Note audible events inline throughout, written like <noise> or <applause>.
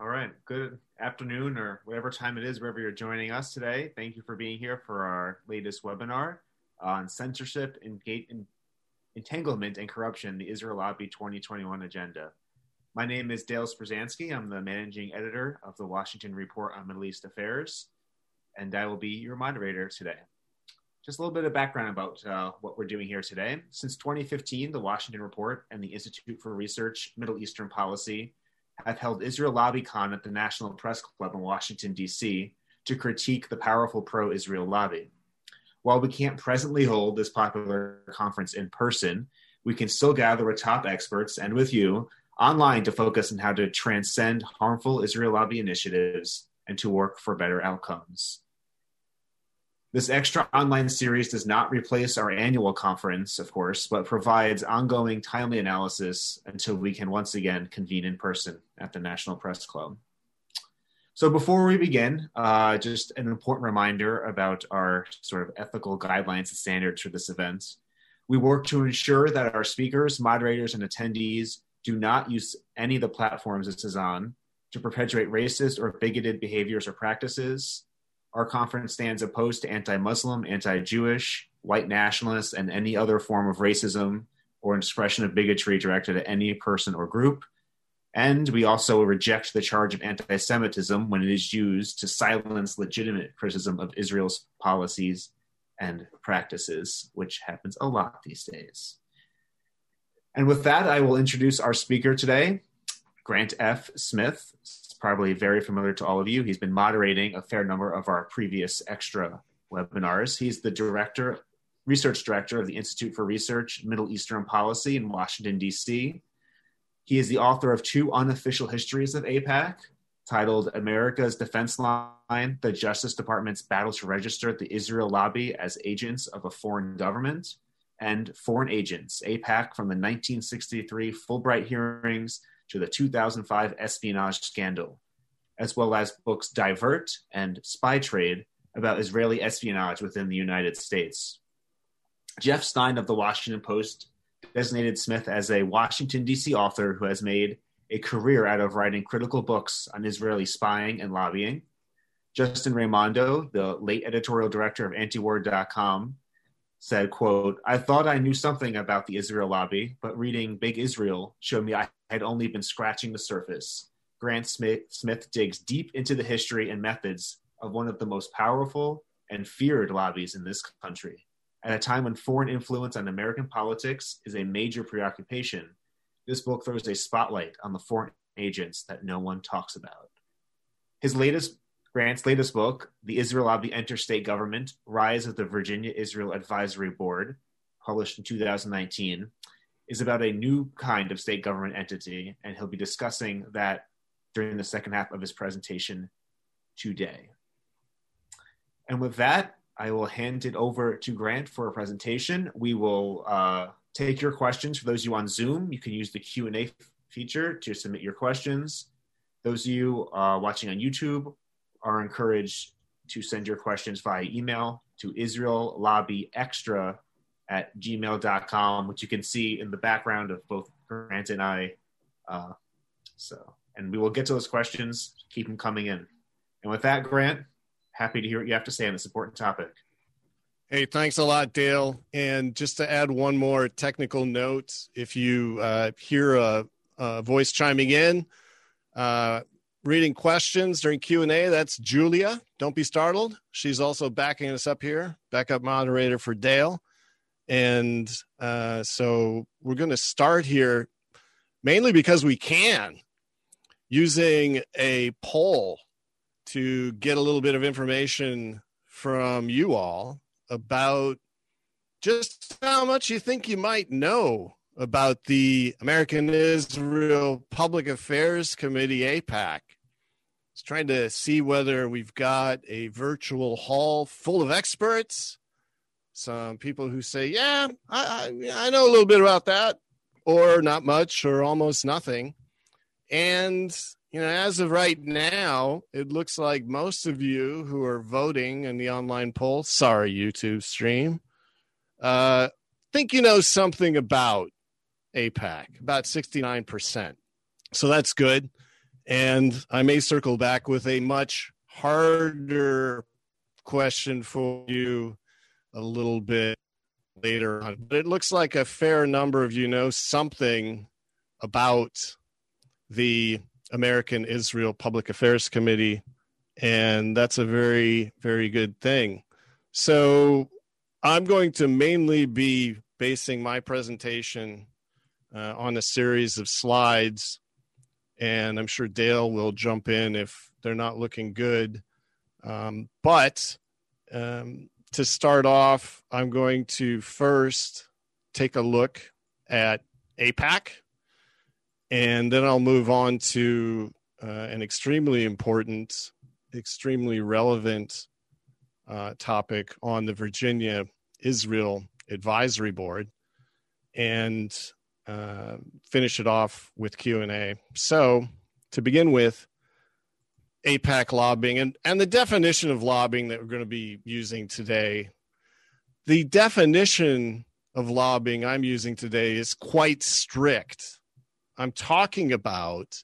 All right. Good afternoon or whatever time it is, wherever you're joining us today. Thank you for being here for our latest webinar on censorship, entanglement, and corruption, the Israel Lobby 2021 agenda. My name is Dale Sprusansky. I'm the managing editor of the Washington Report on Middle East Affairs, and I will be your moderator today. Just a little bit of background about uh, what we're doing here today. Since 2015, the Washington Report and the Institute for Research Middle Eastern Policy have held Israel LobbyCon at the National Press Club in Washington, D.C., to critique the powerful pro Israel lobby. While we can't presently hold this popular conference in person, we can still gather with top experts and with you online to focus on how to transcend harmful Israel lobby initiatives and to work for better outcomes. This extra online series does not replace our annual conference, of course, but provides ongoing timely analysis until we can once again convene in person at the National Press Club. So, before we begin, uh, just an important reminder about our sort of ethical guidelines and standards for this event. We work to ensure that our speakers, moderators, and attendees do not use any of the platforms this is on to perpetuate racist or bigoted behaviors or practices our conference stands opposed to anti Muslim, anti Jewish, white nationalists, and any other form of racism or expression of bigotry directed at any person or group. And we also reject the charge of anti Semitism when it is used to silence legitimate criticism of Israel's policies and practices, which happens a lot these days. And with that, I will introduce our speaker today, Grant F. Smith, probably very familiar to all of you. He's been moderating a fair number of our previous extra webinars. He's the director, research director of the Institute for Research Middle Eastern Policy in Washington, D.C. He is the author of two unofficial histories of AIPAC titled America's Defense Line The Justice Department's Battle to Register the Israel Lobby as Agents of a Foreign Government and Foreign Agents, AIPAC from the 1963 Fulbright hearings to the 2005 espionage scandal, as well as books Divert and Spy Trade about Israeli espionage within the United States. Jeff Stein of the Washington Post designated Smith as a Washington, D.C. author who has made a career out of writing critical books on Israeli spying and lobbying. Justin Raimondo, the late editorial director of antiwar.com, said, quote, I thought I knew something about the Israel lobby, but reading Big Israel showed me I had only been scratching the surface. Grant Smith, Smith digs deep into the history and methods of one of the most powerful and feared lobbies in this country. At a time when foreign influence on American politics is a major preoccupation, this book throws a spotlight on the foreign agents that no one talks about. His latest Grant's latest book, The Israel Lobby Enters State Government Rise of the Virginia Israel Advisory Board, published in 2019, is about a new kind of state government entity, and he'll be discussing that during the second half of his presentation today. And with that, I will hand it over to Grant for a presentation. We will uh, take your questions. For those of you on Zoom, you can use the Q&A feature to submit your questions. Those of you uh, watching on YouTube are encouraged to send your questions via email to Israel Lobby Extra at gmail.com, which you can see in the background of both Grant and I. Uh, so, and we will get to those questions. Keep them coming in. And with that, Grant, happy to hear what you have to say on this important topic. Hey, thanks a lot, Dale. And just to add one more technical note, if you uh, hear a, a, voice chiming in, uh, reading questions during q&a that's julia. Don't be startled. She's also backing us up here backup moderator for dale. And uh, so we're going to start here mainly because we can using a poll to get a little bit of information from you all about just how much you think you might know about the American Israel Public Affairs Committee, AIPAC. Trying to see whether we've got a virtual hall full of experts. Some people who say, Yeah, I, I, I know a little bit about that, or not much, or almost nothing. And, you know, as of right now, it looks like most of you who are voting in the online poll, sorry, YouTube stream, uh, think you know something about AIPAC, about 69%. So that's good. And I may circle back with a much harder question for you a little bit later on. But it looks like a fair number of you know something about the American Israel Public Affairs Committee, and that's a very, very good thing. So I'm going to mainly be basing my presentation uh, on a series of slides, and I'm sure Dale will jump in if they're not looking good. Um, but um, to start off, I'm going to first take a look at AIPAC, and then I'll move on to uh, an extremely important, extremely relevant uh, topic on the Virginia Israel Advisory Board, and uh, finish it off with Q and A. So, to begin with, AIPAC lobbying and, and the definition of lobbying that we're going to be using today. The definition of lobbying I'm using today is quite strict. I'm talking about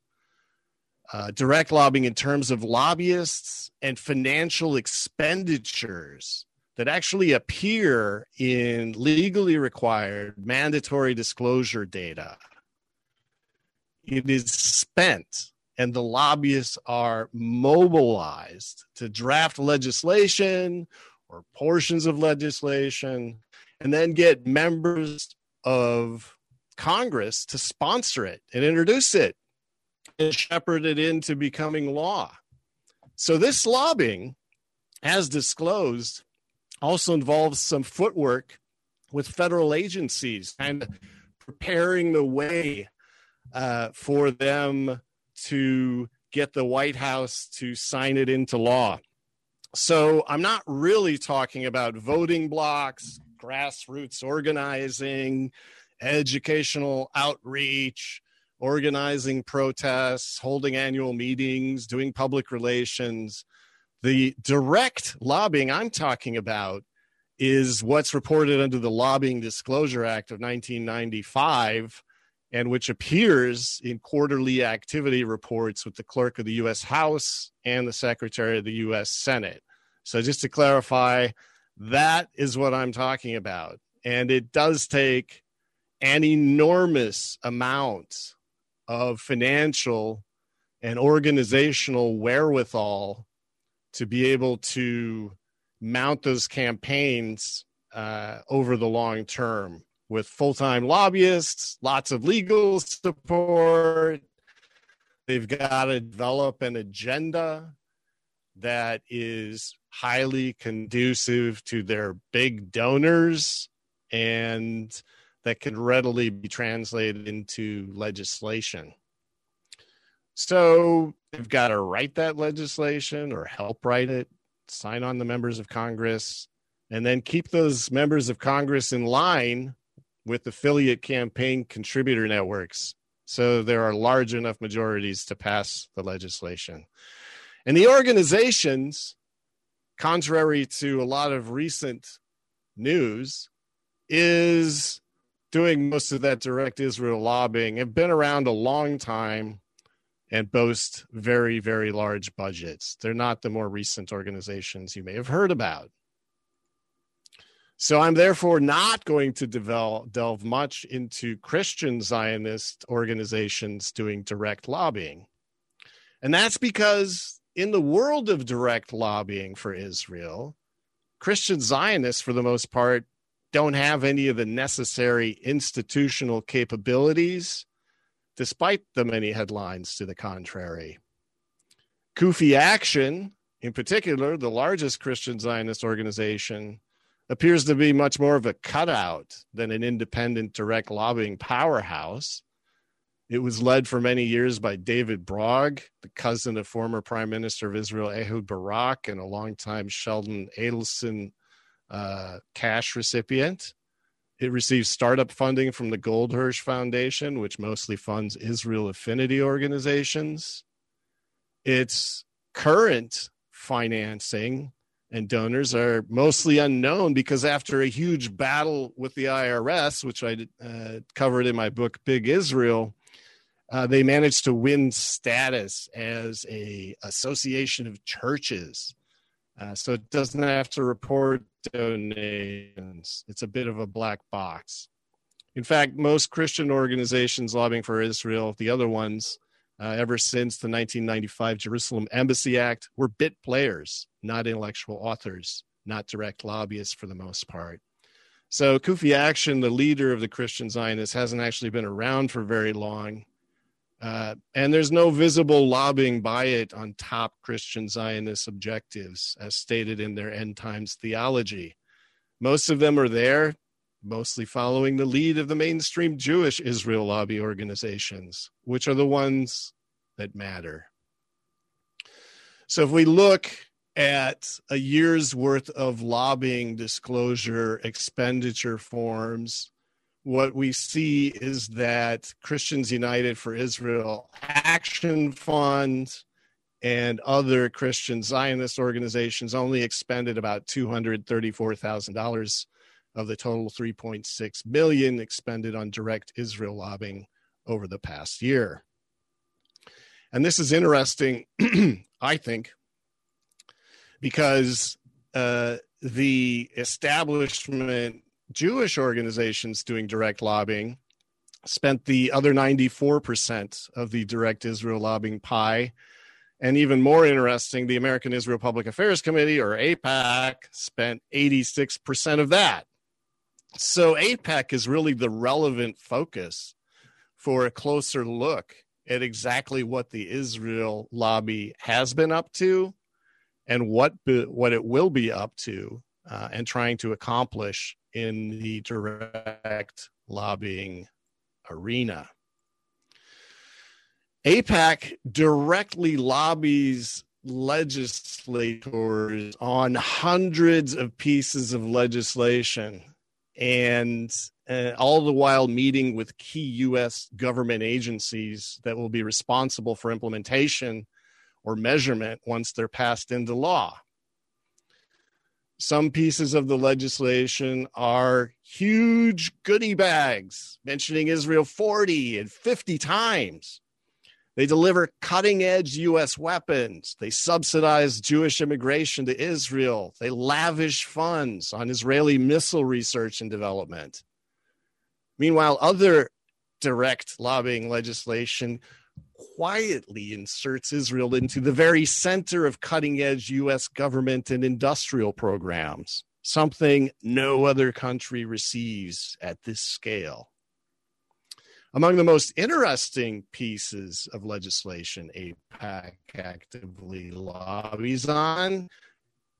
uh, direct lobbying in terms of lobbyists and financial expenditures that actually appear in legally required mandatory disclosure data. It is spent and the lobbyists are mobilized to draft legislation or portions of legislation and then get members of Congress to sponsor it and introduce it and shepherd it into becoming law. So, this lobbying, as disclosed, also involves some footwork with federal agencies and preparing the way uh, for them to get the White House to sign it into law. So I'm not really talking about voting blocks, grassroots organizing, educational outreach, organizing protests, holding annual meetings, doing public relations. The direct lobbying I'm talking about is what's reported under the Lobbying Disclosure Act of 1995 and which appears in quarterly activity reports with the clerk of the U.S. House and the secretary of the U.S. Senate. So, just to clarify, that is what I'm talking about. And it does take an enormous amount of financial and organizational wherewithal to be able to mount those campaigns uh, over the long term with full time lobbyists, lots of legal support. They've got to develop an agenda that is highly conducive to their big donors and that can readily be translated into legislation. So they've got to write that legislation or help write it, sign on the members of Congress, and then keep those members of Congress in line with affiliate campaign contributor networks. So there are large enough majorities to pass the legislation. And the organizations, contrary to a lot of recent news, is doing most of that direct Israel lobbying, have been around a long time and boast very, very large budgets. They're not the more recent organizations you may have heard about. So I'm therefore not going to develop, delve much into Christian Zionist organizations doing direct lobbying. And that's because in the world of direct lobbying for Israel, Christian Zionists, for the most part, don't have any of the necessary institutional capabilities, despite the many headlines to the contrary. CUFI Action, in particular, the largest Christian Zionist organization, appears to be much more of a cutout than an independent direct lobbying powerhouse. It was led for many years by David Brog, the cousin of former Prime Minister of Israel Ehud Barak and a longtime Sheldon Adelson uh, cash recipient. It receives startup funding from the Goldhirsh Foundation, which mostly funds Israel affinity organizations. Its current financing and donors are mostly unknown because after a huge battle with the IRS, which I uh, covered in my book Big Israel, uh, they managed to win status as a association of churches. Uh, so it doesn't have to report donations. It's a bit of a black box. In fact, most Christian organizations lobbying for Israel, the other ones, uh, ever since the 1995 Jerusalem Embassy Act, were bit players, not intellectual authors, not direct lobbyists for the most part. So CUFI Action, the leader of the Christian Zionists, hasn't actually been around for very long. Uh, and there's no visible lobbying by it on top Christian Zionist objectives, as stated in their end times theology. Most of them are there, mostly following the lead of the mainstream Jewish Israel lobby organizations, which are the ones that matter. So if we look at a year's worth of lobbying disclosure expenditure forms, what we see is that Christians United for Israel Action Fund and other Christian Zionist organizations only expended about $234,000 of the total 3.6 million expended on direct Israel lobbying over the past year. And this is interesting, <clears throat> I think, because uh, the establishment Jewish organizations doing direct lobbying spent the other 94% of the direct Israel lobbying pie. And even more interesting, the American Israel Public Affairs Committee, or AIPAC, spent 86% of that. So AIPAC is really the relevant focus for a closer look at exactly what the Israel lobby has been up to and what be, what it will be up to uh, and trying to accomplish in the direct lobbying arena. AIPAC directly lobbies legislators on hundreds of pieces of legislation and uh, all the while meeting with key U.S. government agencies that will be responsible for implementation or measurement once they're passed into law. Some pieces of the legislation are huge goodie bags, mentioning Israel 40 and 50 times. They deliver cutting edge U.S. weapons. They subsidize Jewish immigration to Israel. They lavish funds on Israeli missile research and development. Meanwhile, other direct lobbying legislation quietly inserts Israel into the very center of cutting edge U.S. government and industrial programs, something no other country receives at this scale. Among the most interesting pieces of legislation AIPAC actively lobbies on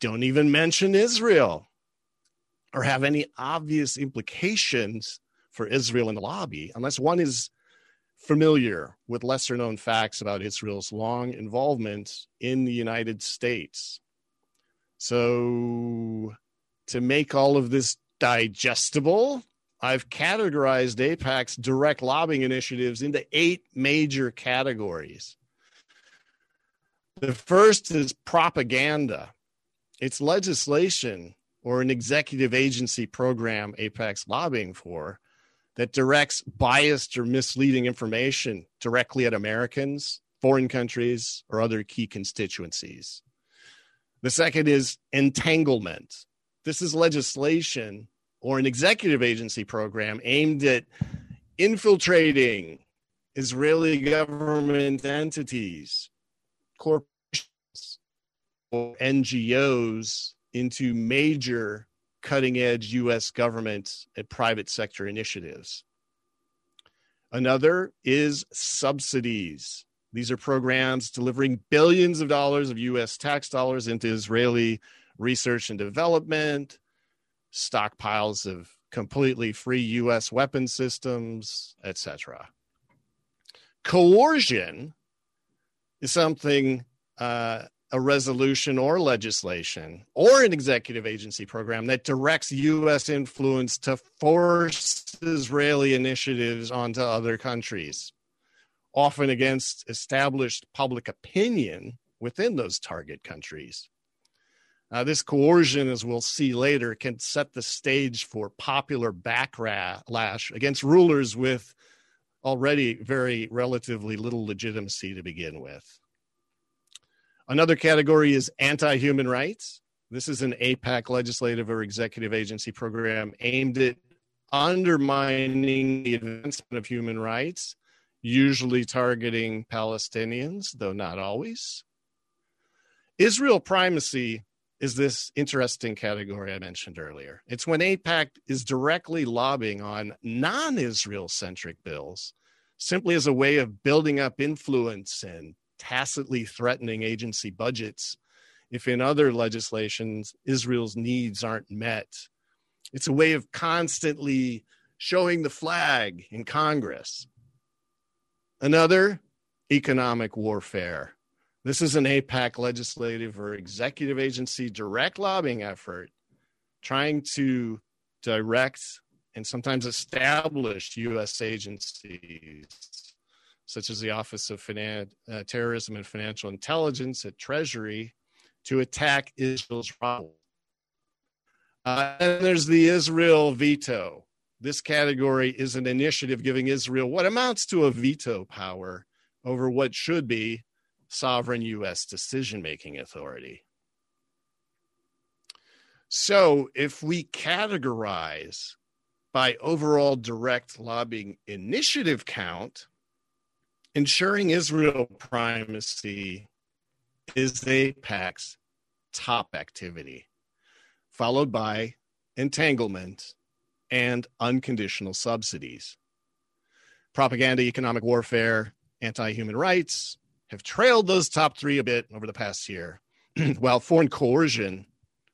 don't even mention Israel or have any obvious implications for Israel in the lobby, unless one is familiar with lesser known facts about Israel's long involvement in the United States. So, to make all of this digestible, I've categorized AIPAC's direct lobbying initiatives into eight major categories. The first is propaganda. It's legislation or an executive agency program AIPAC's lobbying for that directs biased or misleading information directly at Americans, foreign countries, or other key constituencies. The second is entanglement. This is legislation or an executive agency program aimed at infiltrating Israeli government entities, corporations, or NGOs into major cutting edge US government and private sector initiatives. Another is subsidies. These are programs delivering billions of dollars of US tax dollars into Israeli research and development, stockpiles of completely free US weapon systems, etc. Coercion is something uh, a resolution or legislation or an executive agency program that directs U.S. influence to force Israeli initiatives onto other countries, often against established public opinion within those target countries. Uh, this coercion, as we'll see later, can set the stage for popular backlash against rulers with already very relatively little legitimacy to begin with. Another category is anti human rights. This is an AIPAC legislative or executive agency program aimed at undermining the advancement of human rights, usually targeting Palestinians, though not always. Israel primacy is this interesting category I mentioned earlier. It's when AIPAC is directly lobbying on non Israel centric bills simply as a way of building up influence and tacitly threatening agency budgets if in other legislations Israel's needs aren't met. It's a way of constantly showing the flag in Congress. Another, economic warfare. This is an AIPAC legislative or executive agency direct lobbying effort trying to direct and sometimes establish U.S. agencies, such as the Office of Finan- uh, Terrorism and Financial Intelligence at Treasury, to attack Israel's rivals. Uh, and there's the Israel veto. This category is an initiative giving Israel what amounts to a veto power over what should be sovereign U.S. decision making authority. So, if we categorize by overall direct lobbying initiative count, ensuring Israel primacy is AIPAC's top activity, followed by entanglement and unconditional subsidies. Propaganda, economic warfare, anti human rights, have trailed those top three a bit over the past year, <clears throat> while foreign coercion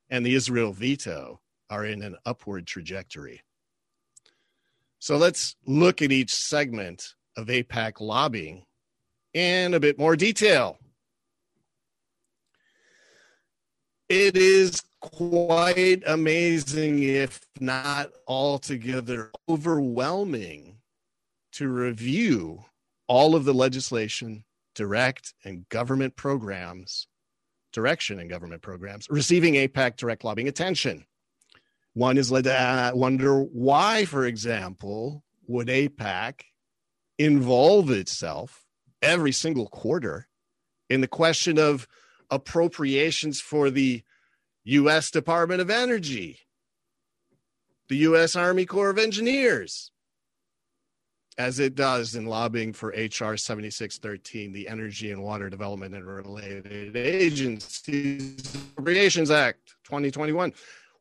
and the Israel veto are in an upward trajectory. So let's look at each segment of AIPAC lobbying in a bit more detail. It is quite amazing, if not altogether overwhelming, to review all of the legislation direct and government programs, direction and government programs, receiving AIPAC direct lobbying attention. One is led to uh, wonder why, for example, would AIPAC involve itself every single quarter in the question of appropriations for the U.S. Department of Energy, the U.S. Army Corps of Engineers, as it does in lobbying for HR 7613, the Energy and Water Development and Related Agencies Appropriations Act 2021.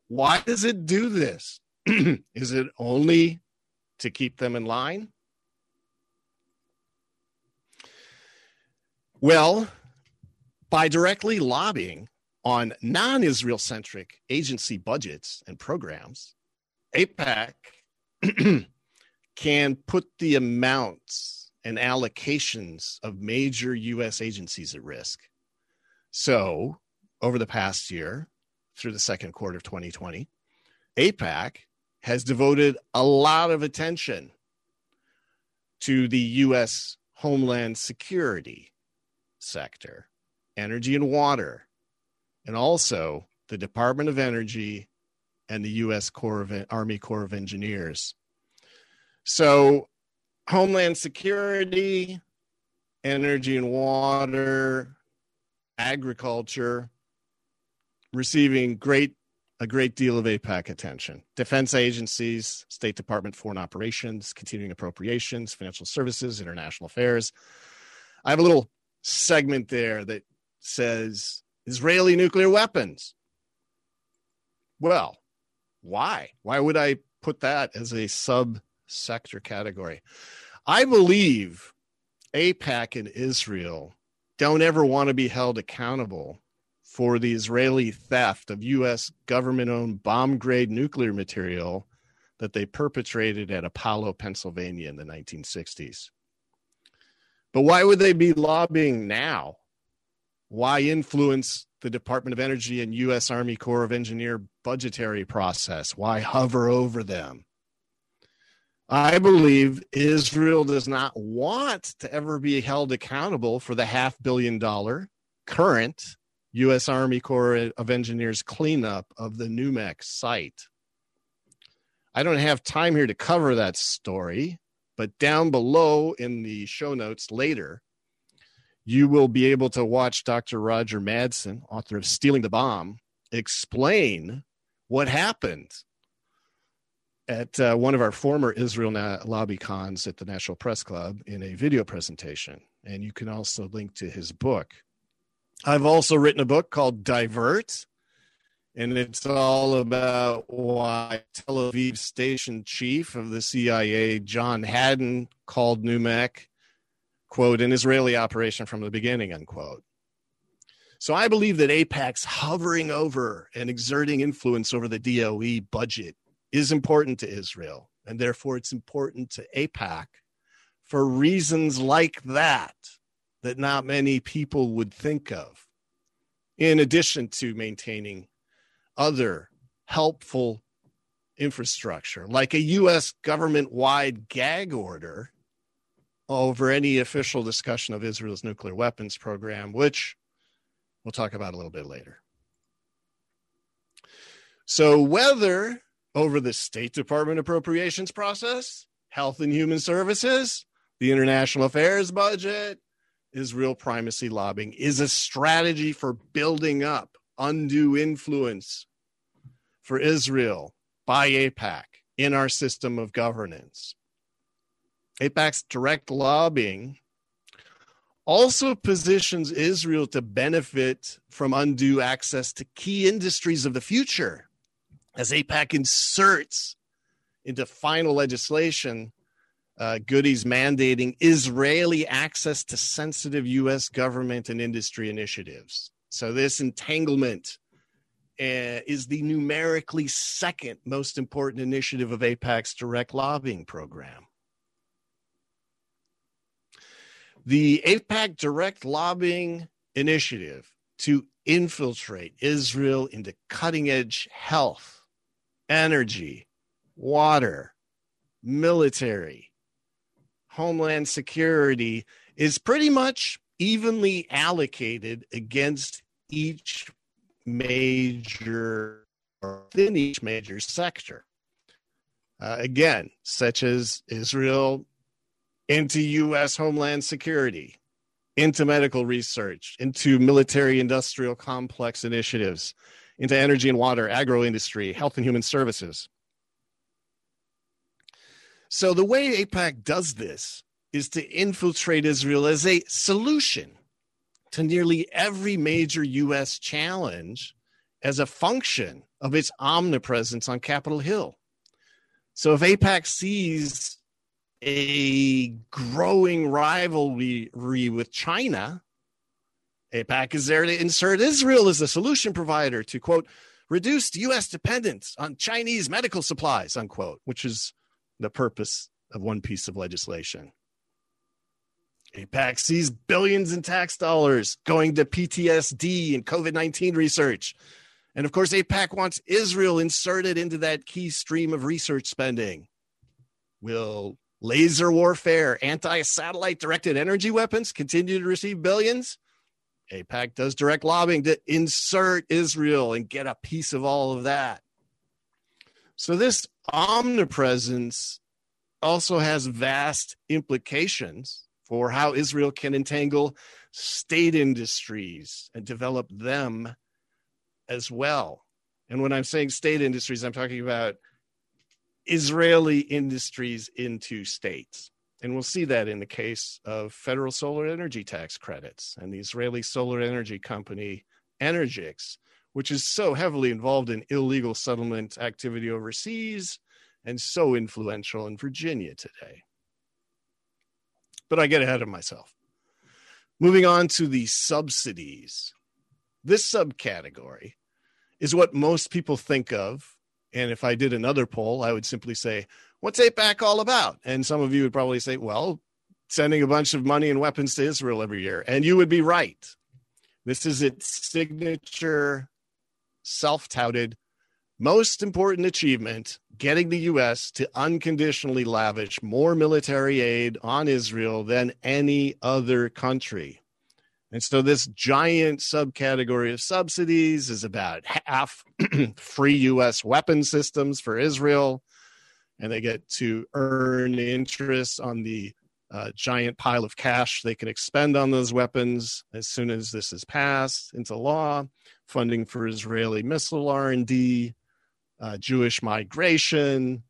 Why does it do this? <clears throat> Is it only to keep them in line? Well, by directly lobbying on non Israel centric agency budgets and programs, AIPAC <clears throat> can put the amounts and allocations of major U.S. agencies at risk. So, over the past year, through the second quarter of 2020, AIPAC has devoted a lot of attention to the U.S. Homeland Security sector, energy and water, and also the Department of Energy and the U.S. Corps of Army Corps of Engineers. So, Homeland Security, Energy and Water, Agriculture, receiving great a great deal of AIPAC attention. Defense agencies, State Department, Foreign Operations, Continuing Appropriations, Financial Services, International Affairs. I have a little segment there that says Israeli nuclear weapons. Well, why? Why would I put that as a sub sector category. I believe AIPAC and Israel don't ever want to be held accountable for the Israeli theft of U.S. government owned bomb grade nuclear material that they perpetrated at Apollo, Pennsylvania in the 1960s. But why would they be lobbying now? Why influence the Department of Energy and U.S. Army Corps of Engineer budgetary process? Why hover over them? I believe Israel does not want to ever be held accountable for the half billion dollar current U.S. Army Corps of Engineers cleanup of the NUMEC site. I don't have time here to cover that story, But down below in the show notes later, you will be able to watch Dr. Roger Mattson, author of Stealing the Bomb, explain what happened at uh, one of our former Israel na- lobby cons at the National Press Club in a video presentation. And you can also link to his book. I've also written a book called Divert, and it's all about why Tel Aviv station chief of the CIA, John Hadden, called NUMEC, quote, an Israeli operation from the beginning, unquote. So I believe that AIPAC's hovering over and exerting influence over the DOE budget is important to Israel. And therefore, it's important to AIPAC for reasons like that, that not many people would think of, in addition to maintaining other helpful infrastructure, like a U.S. government wide gag order over any official discussion of Israel's nuclear weapons program, which we'll talk about a little bit later. So, whether over the State Department appropriations process, Health and Human Services, the International Affairs budget, Israel primacy lobbying is a strategy for building up undue influence for Israel by AIPAC in our system of governance. AIPAC's direct lobbying also positions Israel to benefit from undue access to key industries of the future as AIPAC inserts into final legislation uh, goodies mandating Israeli access to sensitive U.S. government and industry initiatives. So, this entanglement uh, is the numerically second most important initiative of AIPAC's direct lobbying program. The APAC direct lobbying initiative to infiltrate Israel into cutting edge health, energy, water, military, homeland security is pretty much evenly allocated against each major or within each major sector. Uh, again, such as Israel into U.S. homeland security, into medical research, into military industrial complex initiatives, into energy and water, agro industry, health and human services. So, the way AIPAC does this is to infiltrate Israel as a solution to nearly every major U.S. challenge as a function of its omnipresence on Capitol Hill. So, if AIPAC sees a growing rivalry with China, AIPAC is there to insert Israel as a solution provider to quote, reduce U.S. dependence on Chinese medical supplies, unquote, which is the purpose of one piece of legislation. AIPAC sees billions in tax dollars going to PTSD and COVID 19 research. And of course, AIPAC wants Israel inserted into that key stream of research spending. Will laser warfare, anti satellite directed energy weapons continue to receive billions? AIPAC does direct lobbying to insert Israel and get a piece of all of that. So, this omnipresence also has vast implications for how Israel can entangle state industries and develop them as well. And when I'm saying state industries, I'm talking about Israeli industries into states. And we'll see that in the case of federal solar energy tax credits and the Israeli solar energy company Energix, which is so heavily involved in illegal settlement activity overseas and so influential in Virginia today. But I get ahead of myself. Moving on to the subsidies. This subcategory is what most people think of and if I did another poll, I would simply say, What's AIPAC all about? And some of you would probably say, Well, sending a bunch of money and weapons to Israel every year. And you would be right. This is its signature, self touted, most important achievement getting the U.S. to unconditionally lavish more military aid on Israel than any other country. And so this giant subcategory of subsidies is about half <clears throat> free US weapon systems for Israel and they get to earn interest on the uh, giant pile of cash they can expend on those weapons as soon as this is passed into law funding for israeli missile r&d uh, jewish migration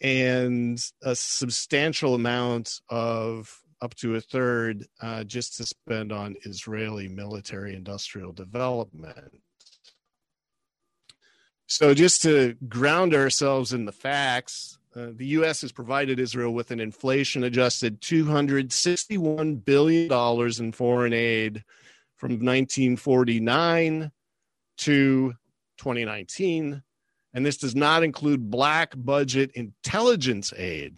and a substantial amount of up to a third uh, just to spend on israeli military industrial development so just to ground ourselves in the facts uh, the U.S. has provided Israel with an inflation adjusted $261 billion in foreign aid from 1949 to 2019. And this does not include black budget intelligence aid.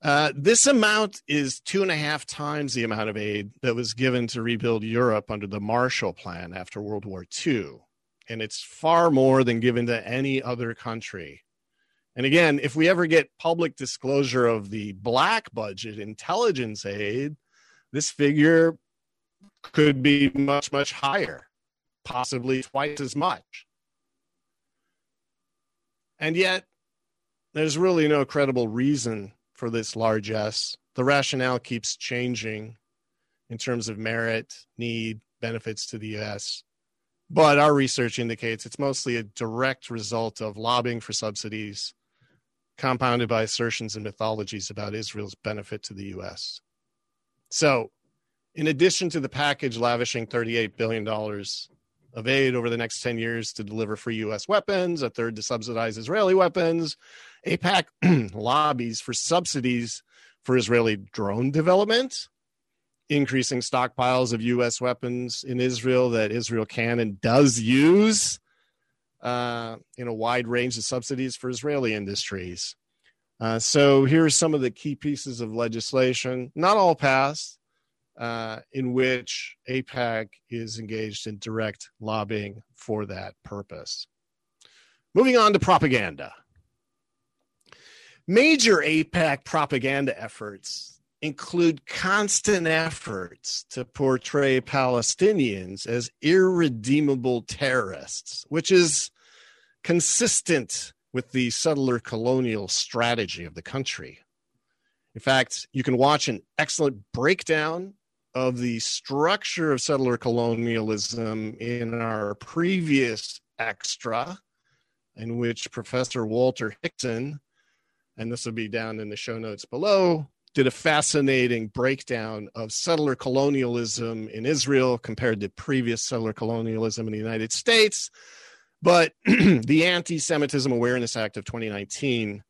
Uh, this amount is two and a half times the amount of aid that was given to rebuild Europe under the Marshall Plan after World War II. And it's far more than given to any other country. And again, if we ever get public disclosure of the black budget intelligence aid, this figure could be much, much higher, possibly twice as much. And yet, there's really no credible reason for this largesse. The rationale keeps changing in terms of merit, need, benefits to the US. But our research indicates it's mostly a direct result of lobbying for subsidies compounded by assertions and mythologies about Israel's benefit to the U.S. So, in addition to the package lavishing $38 billion of aid over the next 10 years to deliver free U.S. weapons, a third to subsidize Israeli weapons, AIPAC <clears throat> lobbies for subsidies for Israeli drone development, increasing stockpiles of U.S. weapons in Israel that Israel can and does use uh, in a wide range of subsidies for Israeli industries. Uh, so here are some of the key pieces of legislation, not all passed, uh, in which AIPAC is engaged in direct lobbying for that purpose. Moving on to propaganda. Major AIPAC propaganda efforts include constant efforts to portray Palestinians as irredeemable terrorists, which is consistent with the settler colonial strategy of the country. In fact, you can watch an excellent breakdown of the structure of settler colonialism in our previous extra, in which Professor Walter Hixson, and this will be down in the show notes below, did a fascinating breakdown of settler colonialism in Israel compared to previous settler colonialism in the United States. But <clears throat> the Anti Semitism Awareness Act of 2019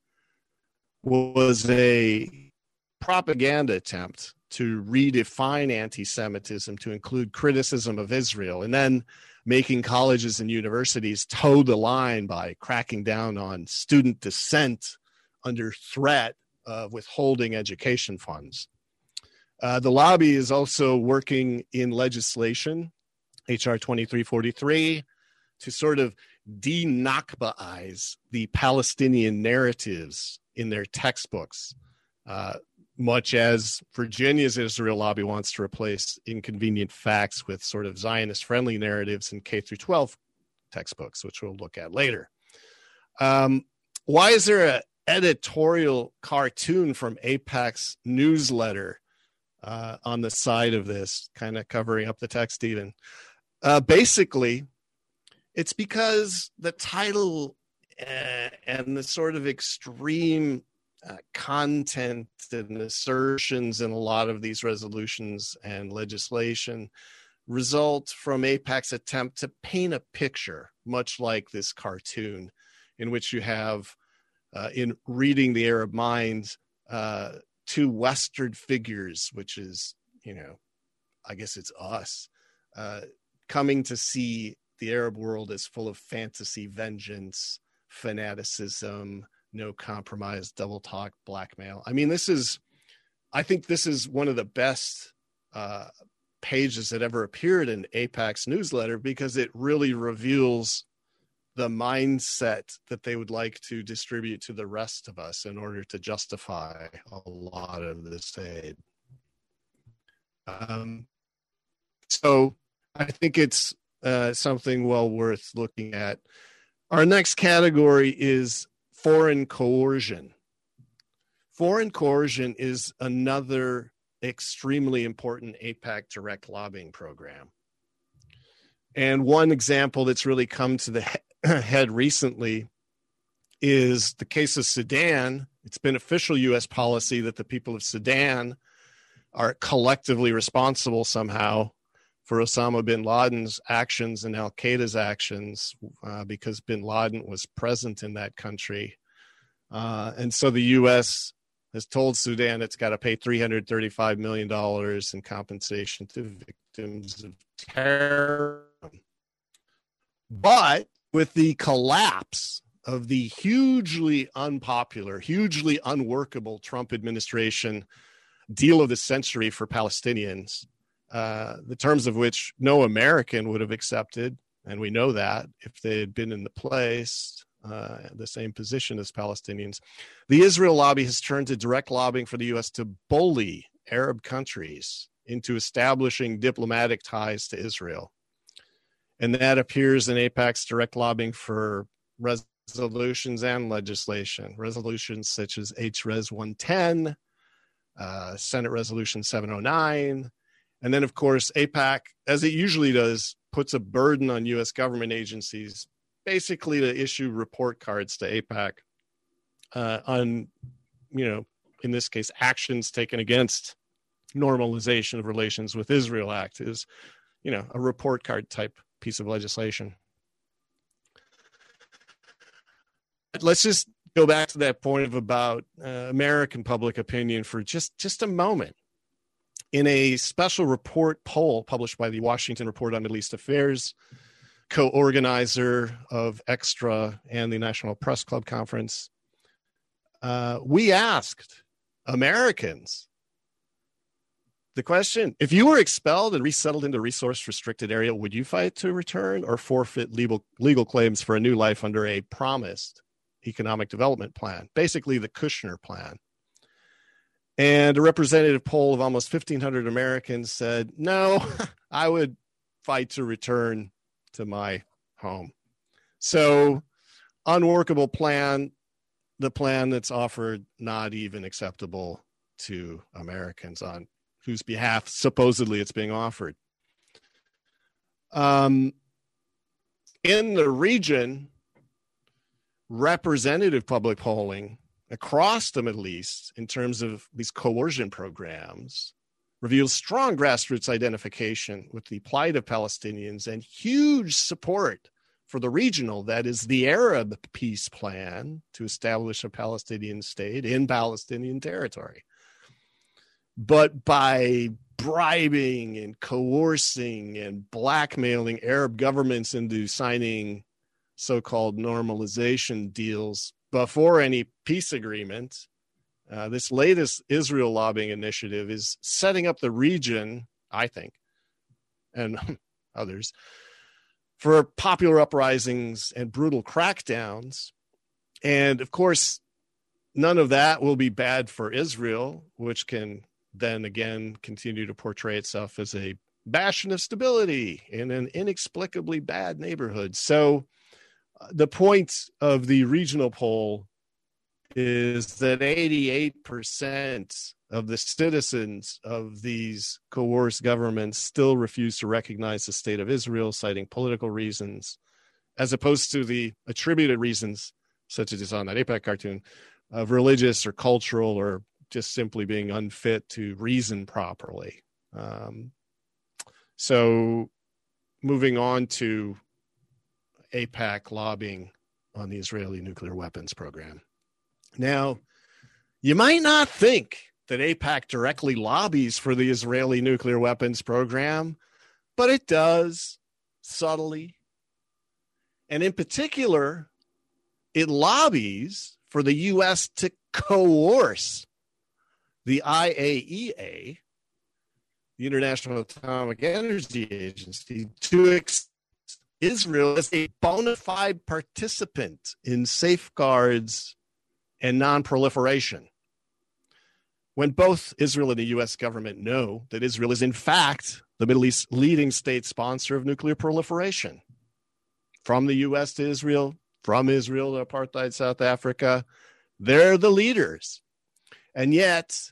was a propaganda attempt to redefine anti Semitism to include criticism of Israel and then making colleges and universities toe the line by cracking down on student dissent under threat of withholding education funds. Uh, the lobby is also working in legislation, HR 2343, to sort of de Nakbaize the Palestinian narratives in their textbooks, uh, much as Virginia's Israel lobby wants to replace inconvenient facts with sort of Zionist friendly narratives in K through 12 textbooks, which we'll look at later. Um, why is there an editorial cartoon from AIPAC's newsletter uh, on the side of this, kind of covering up the text even? Uh, basically, it's because the title uh, and the sort of extreme uh, content and assertions in a lot of these resolutions and legislation result from AIPAC's attempt to paint a picture, much like this cartoon, in which you have, uh, in reading the Arab mind, uh, two Western figures, which is, you know, I guess it's us, uh, coming to see the Arab world as full of fantasy, vengeance, fanaticism, no compromise, double talk, blackmail. I mean, this is, I think this is one of the best uh, pages that ever appeared in AIPAC's newsletter because it really reveals the mindset that they would like to distribute to the rest of us in order to justify a lot of this aid. Um, so I think it's uh, something well worth looking at. Our next category is foreign coercion. Foreign coercion is another extremely important AIPAC direct lobbying program. And one example that's really come to the <clears throat> head recently is the case of Sudan. It's been official US policy that the people of Sudan are collectively responsible somehow for Osama bin Laden's actions and Al Qaeda's actions uh, because bin Laden was present in that country. Uh, and so the U.S. has told Sudan it's got to pay $335 million in compensation to victims of terror. But with the collapse of the hugely unpopular, hugely unworkable Trump administration deal of the century for Palestinians, uh, the terms of which no American would have accepted, and we know that if they had been in the place, uh, the same position as Palestinians. The Israel lobby has turned to direct lobbying for the U.S. to bully Arab countries into establishing diplomatic ties to Israel. And that appears in AIPAC's direct lobbying for resolutions and legislation, resolutions such as HRES 110, uh, Senate Resolution 709, and then, of course, AIPAC, as it usually does, puts a burden on U.S. government agencies basically to issue report cards to AIPAC uh, on, you know, in this case, actions taken against normalization of relations with Israel Act is, you know, a report card type piece of legislation. Let's just go back to that point of about uh, American public opinion for just just a moment in a special report poll published by the Washington Report on Middle East Affairs, co organizer of Extra and the National Press Club Conference, uh, we asked Americans the question if you were expelled and resettled into a resource restricted area, would you fight to return or forfeit legal, legal claims for a new life under a promised economic development plan? Basically, the Kushner plan. And a representative poll of almost 1,500 Americans said, no, <laughs> I would fight to return to my home. So, unworkable plan, the plan that's offered not even acceptable to Americans on whose behalf supposedly it's being offered. Um, in the region, representative public polling across the Middle East in terms of these coercion programs reveals strong grassroots identification with the plight of Palestinians and huge support for the regional, that is, the Arab peace plan to establish a Palestinian state in Palestinian territory. But by bribing and coercing and blackmailing Arab governments into signing so called normalization deals before any peace agreement, uh, this latest Israel lobbying initiative is setting up the region, I think, and <laughs> others, for popular uprisings and brutal crackdowns. And of course, none of that will be bad for Israel, which can then again continue to portray itself as a bastion of stability in an inexplicably bad neighborhood. So, the point of the regional poll is that 88% of the citizens of these coerced governments still refuse to recognize the state of Israel, citing political reasons, as opposed to the attributed reasons, such as on that AIPAC cartoon, of religious or cultural or just simply being unfit to reason properly. Um, so, moving on to AIPAC lobbying on the Israeli nuclear weapons program. Now, you might not think that AIPAC directly lobbies for the Israeli nuclear weapons program, but it does subtly. And in particular, it lobbies for the U.S. to coerce the IAEA, the International Atomic Energy Agency, to ex- Israel as a bona fide participant in safeguards and non-proliferation. When both Israel and the US government know that Israel is in fact the Middle East's leading state sponsor of nuclear proliferation. From the US to Israel, from Israel to apartheid South Africa. They're the leaders. And yet,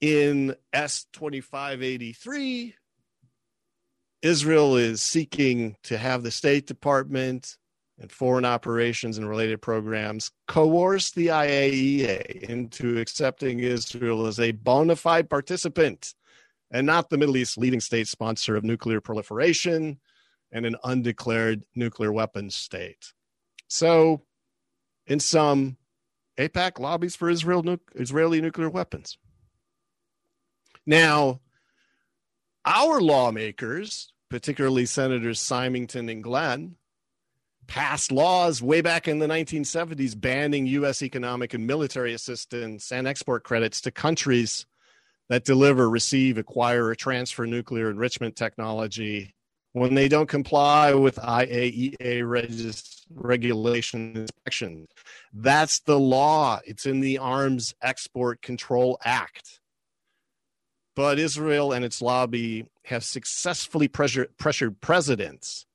in S 2583, Israel is seeking to have the State Department and foreign operations and related programs coerce the IAEA into accepting Israel as a bona fide participant and not the Middle East's leading state sponsor of nuclear proliferation and an undeclared nuclear weapons state. So, in sum, AIPAC lobbies for Israel nu- Israeli nuclear weapons. Now, our lawmakers, particularly Senators Symington and Glenn, passed laws way back in the 1970s banning U.S. economic and military assistance and export credits to countries that deliver, receive, acquire, or transfer nuclear enrichment technology when they don't comply with IAEA regulation inspection. That's the law. It's in the Arms Export Control Act. But Israel and its lobby have successfully pressure, pressured presidents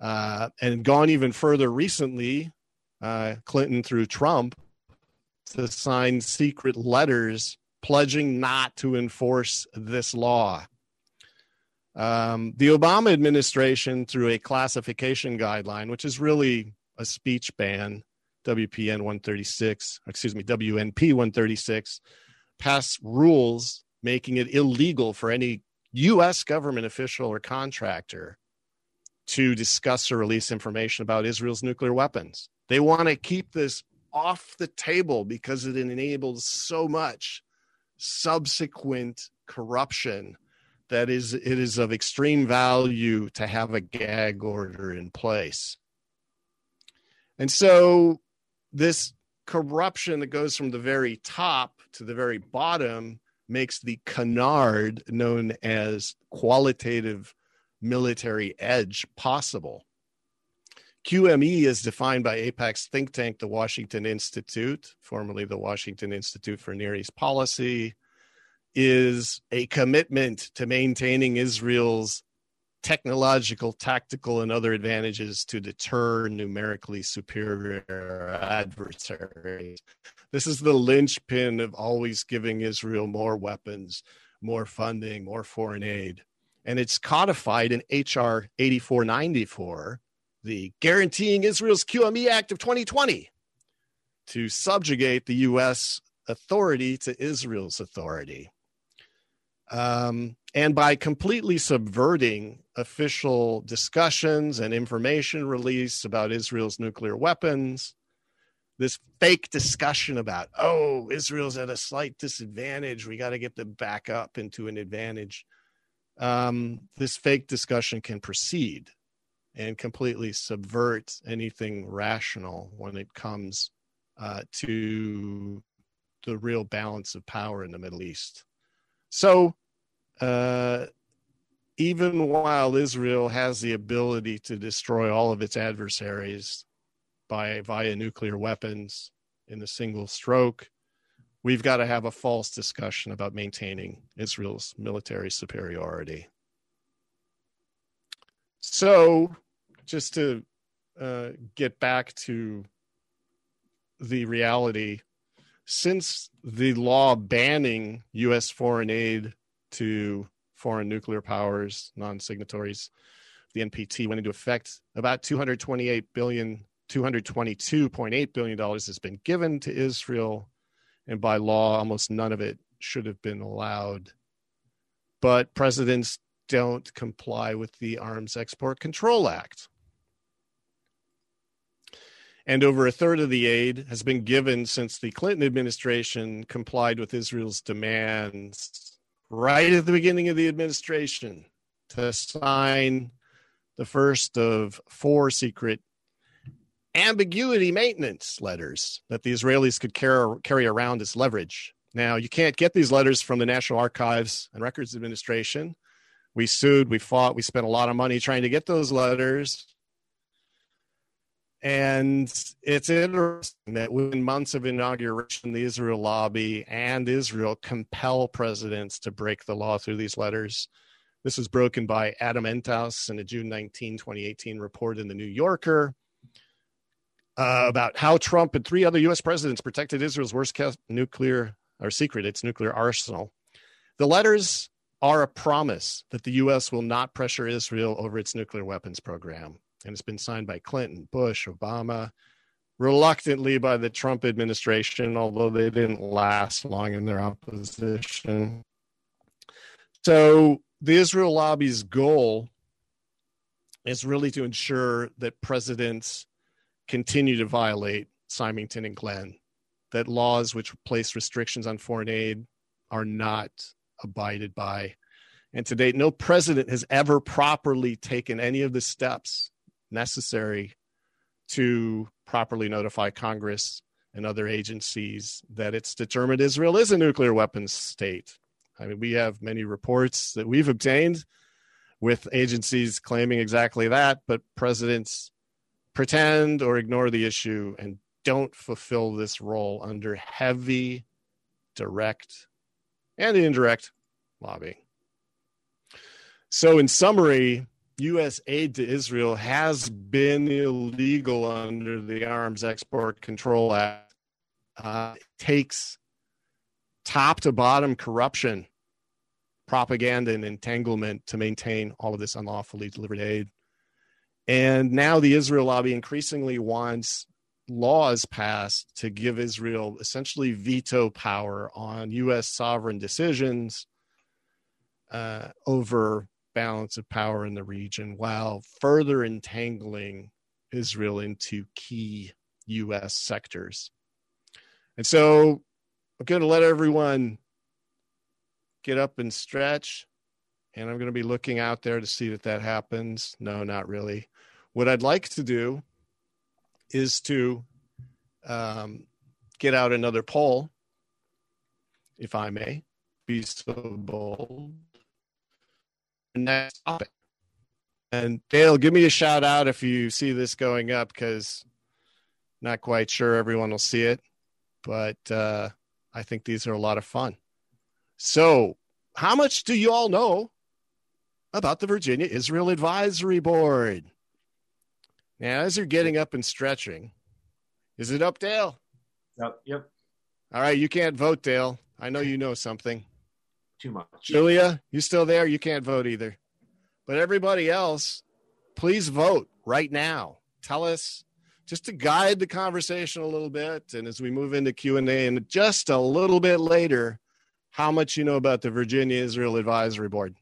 uh, and gone even further recently, uh, Clinton through Trump, to sign secret letters pledging not to enforce this law. Um, the Obama administration, through a classification guideline, which is really a speech ban, WPN 136, excuse me, WNP 136, passed rules making it illegal for any U.S. government official or contractor to discuss or release information about Israel's nuclear weapons. They want to keep this off the table because it enables so much subsequent corruption that is it is of extreme value to have a gag order in place. And so this corruption that goes from the very top to the very bottom makes the canard known as qualitative military edge possible. QME is defined by AIPAC's think tank, the Washington Institute, formerly the Washington Institute for Near East Policy, is a commitment to maintaining Israel's technological, tactical, and other advantages to deter numerically superior adversaries. This is the linchpin of always giving Israel more weapons, more funding, more foreign aid. And it's codified in H.R. 8494 the Guaranteeing Israel's QME Act of 2020 to subjugate the U.S. authority to Israel's authority. Um, and by completely subverting official discussions and information release about Israel's nuclear weapons, this fake discussion about, oh, Israel's at a slight disadvantage. We got to get them back up into an advantage. Um, this fake discussion can proceed and completely subvert anything rational when it comes uh, to the real balance of power in the Middle East. So, uh, even while Israel has the ability to destroy all of its adversaries by via nuclear weapons in a single stroke, we've got to have a false discussion about maintaining Israel's military superiority. So, just to uh, get back to the reality, since the law banning U.S. foreign aid to foreign nuclear powers, non-signatories, the NPT went into effect, about 228 billion, 222.8 billion dollars has been given to Israel, and by law, almost none of it should have been allowed. But presidents don't comply with the Arms Export Control Act and over a third of the aid has been given since the Clinton administration complied with Israel's demands right at the beginning of the administration to sign the first of four secret ambiguity maintenance letters that the Israelis could carry, around as leverage. Now, you can't get these letters from the National Archives and Records Administration. We sued, we fought, we spent a lot of money trying to get those letters. And it's interesting that within months of inauguration, the Israel lobby and Israel compel presidents to break the law through these letters. This was broken by Adam Entous in a June 19, 2018 report in the New Yorker. uh, about how Trump and three other U.S. presidents protected Israel's worst kept nuclear or secret, its nuclear arsenal. The letters are a promise that the U.S. will not pressure Israel over its nuclear weapons program. And it's been signed by Clinton, Bush, Obama, reluctantly by the Trump administration, although they didn't last long in their opposition. So the Israel lobby's goal is really to ensure that presidents continue to violate Symington and Glenn, that laws which place restrictions on foreign aid are not abided by. And to date, no president has ever properly taken any of the steps necessary to properly notify Congress and other agencies that it's determined Israel is a nuclear weapons state. I mean, we have many reports that we've obtained with agencies claiming exactly that, but presidents pretend or ignore the issue and don't fulfill this role under heavy, direct, and indirect lobbying. So, in summary, U.S. aid to Israel has been illegal under the Arms Export Control Act. Uh, takes top to bottom corruption, propaganda, and entanglement to maintain all of this unlawfully delivered aid. And now the Israel lobby increasingly wants laws passed to give Israel essentially veto power on U.S. sovereign decisions uh, over balance of power in the region while further entangling Israel into key U.S. sectors. And so I'm going to let everyone get up and stretch. And I'm going to be looking out there to see that that happens. No, not really. What I'd like to do is to um, get out another poll, if I may be so bold next topic. And Dale, give me a shout out if you see this going up because not quite sure everyone will see it, but uh, I think these are a lot of fun. So, how much do you all know about the Virginia Israel Advisory Board? Now, as you're getting up and stretching, is it up, Dale? Yep. Yep. All right, you can't vote, Dale. I know you know something too much. Julia, you still there? You can't vote either. But everybody else, please vote right now. Tell us just to guide the conversation a little bit and as we move into Q&A and just a little bit later how much you know about the Virginia Israel Advisory Board.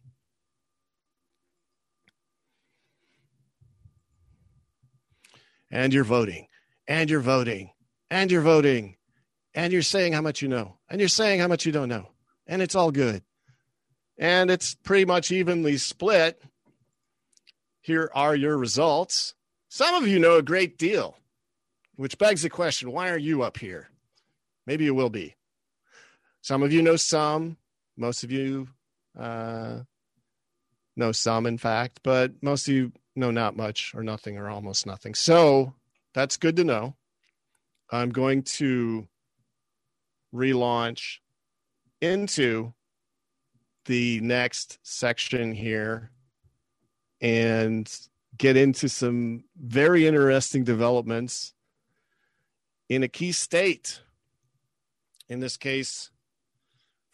And you're voting. And you're voting. And you're voting. And you're saying how much you know. And you're saying how much you don't know. And it's all good and it's pretty much evenly split. Here are your results. Some of you know a great deal, which begs the question why are you up here? Maybe you will be. Some of you know some, most of you uh, know some, in fact, but most of you know not much or nothing or almost nothing. So that's good to know. I'm going to relaunch into the next section here and get into some very interesting developments in a key state. In this case,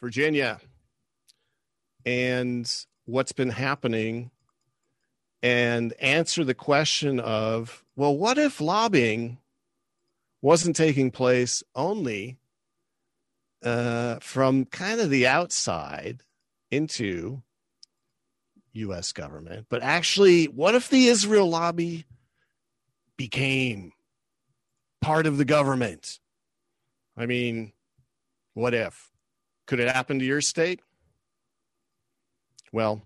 Virginia, and what's been happening, and answer the question of well, what if lobbying wasn't taking place only uh, from kind of the outside into US government. But actually, what if the Israel lobby became part of the government? I mean, what if? Could it happen to your state? Well,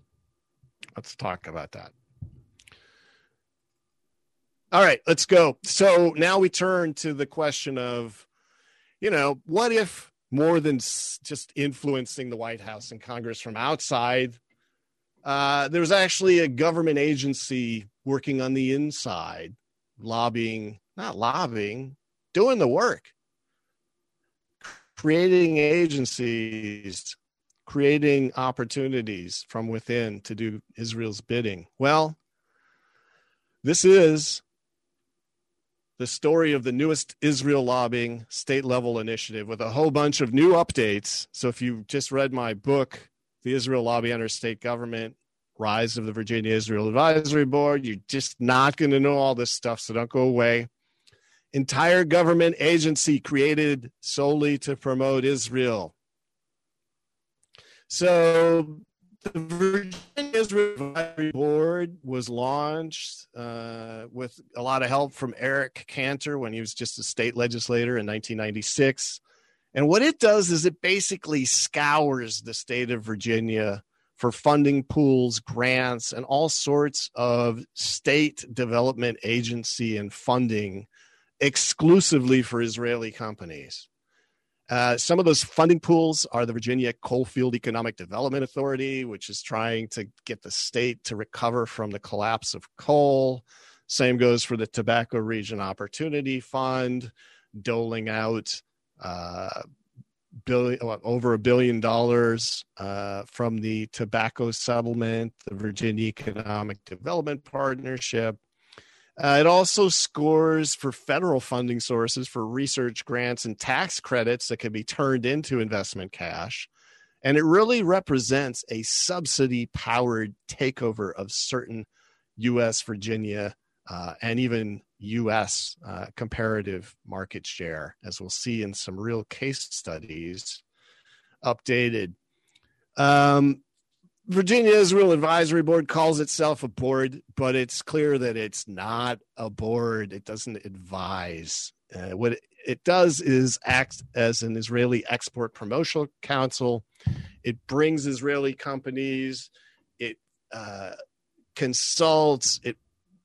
let's talk about that. All right, let's go. So now we turn to the question of, you know, what if more than just influencing the White House and Congress from outside. Uh, there was actually a government agency working on the inside, lobbying, not lobbying, doing the work, creating agencies, creating opportunities from within to do Israel's bidding. Well, this is the story of the newest Israel lobbying state level initiative with a whole bunch of new updates. So if you just read my book, The Israel Lobby Enters State Government, Rise of the Virginia Israel Advisory Board, you're just not going to know all this stuff. So don't go away. Entire government agency created solely to promote Israel. So the Virginia's Advisory Board was launched uh, with a lot of help from Eric Cantor when he was just a state legislator in 1996. And what it does is it basically scours the state of Virginia for funding pools, grants, and all sorts of state development agency and funding exclusively for Israeli companies. Uh, some of those funding pools are the Virginia Coalfield Economic Development Authority, which is trying to get the state to recover from the collapse of coal. Same goes for the Tobacco Region Opportunity Fund, doling out uh, billion, over a billion dollars uh, from the tobacco settlement, the Virginia Economic Development Partnership, uh, it also scores for federal funding sources for research grants and tax credits that can be turned into investment cash. And it really represents a subsidy powered takeover of certain US, Virginia, uh, and even US uh, comparative market share, as we'll see in some real case studies updated. Um, Virginia Israel Advisory Board calls itself a board, but it's clear that it's not a board. It doesn't advise. Uh, what it, does is act as an Israeli export promotional council. It brings Israeli companies. It uh, consults. It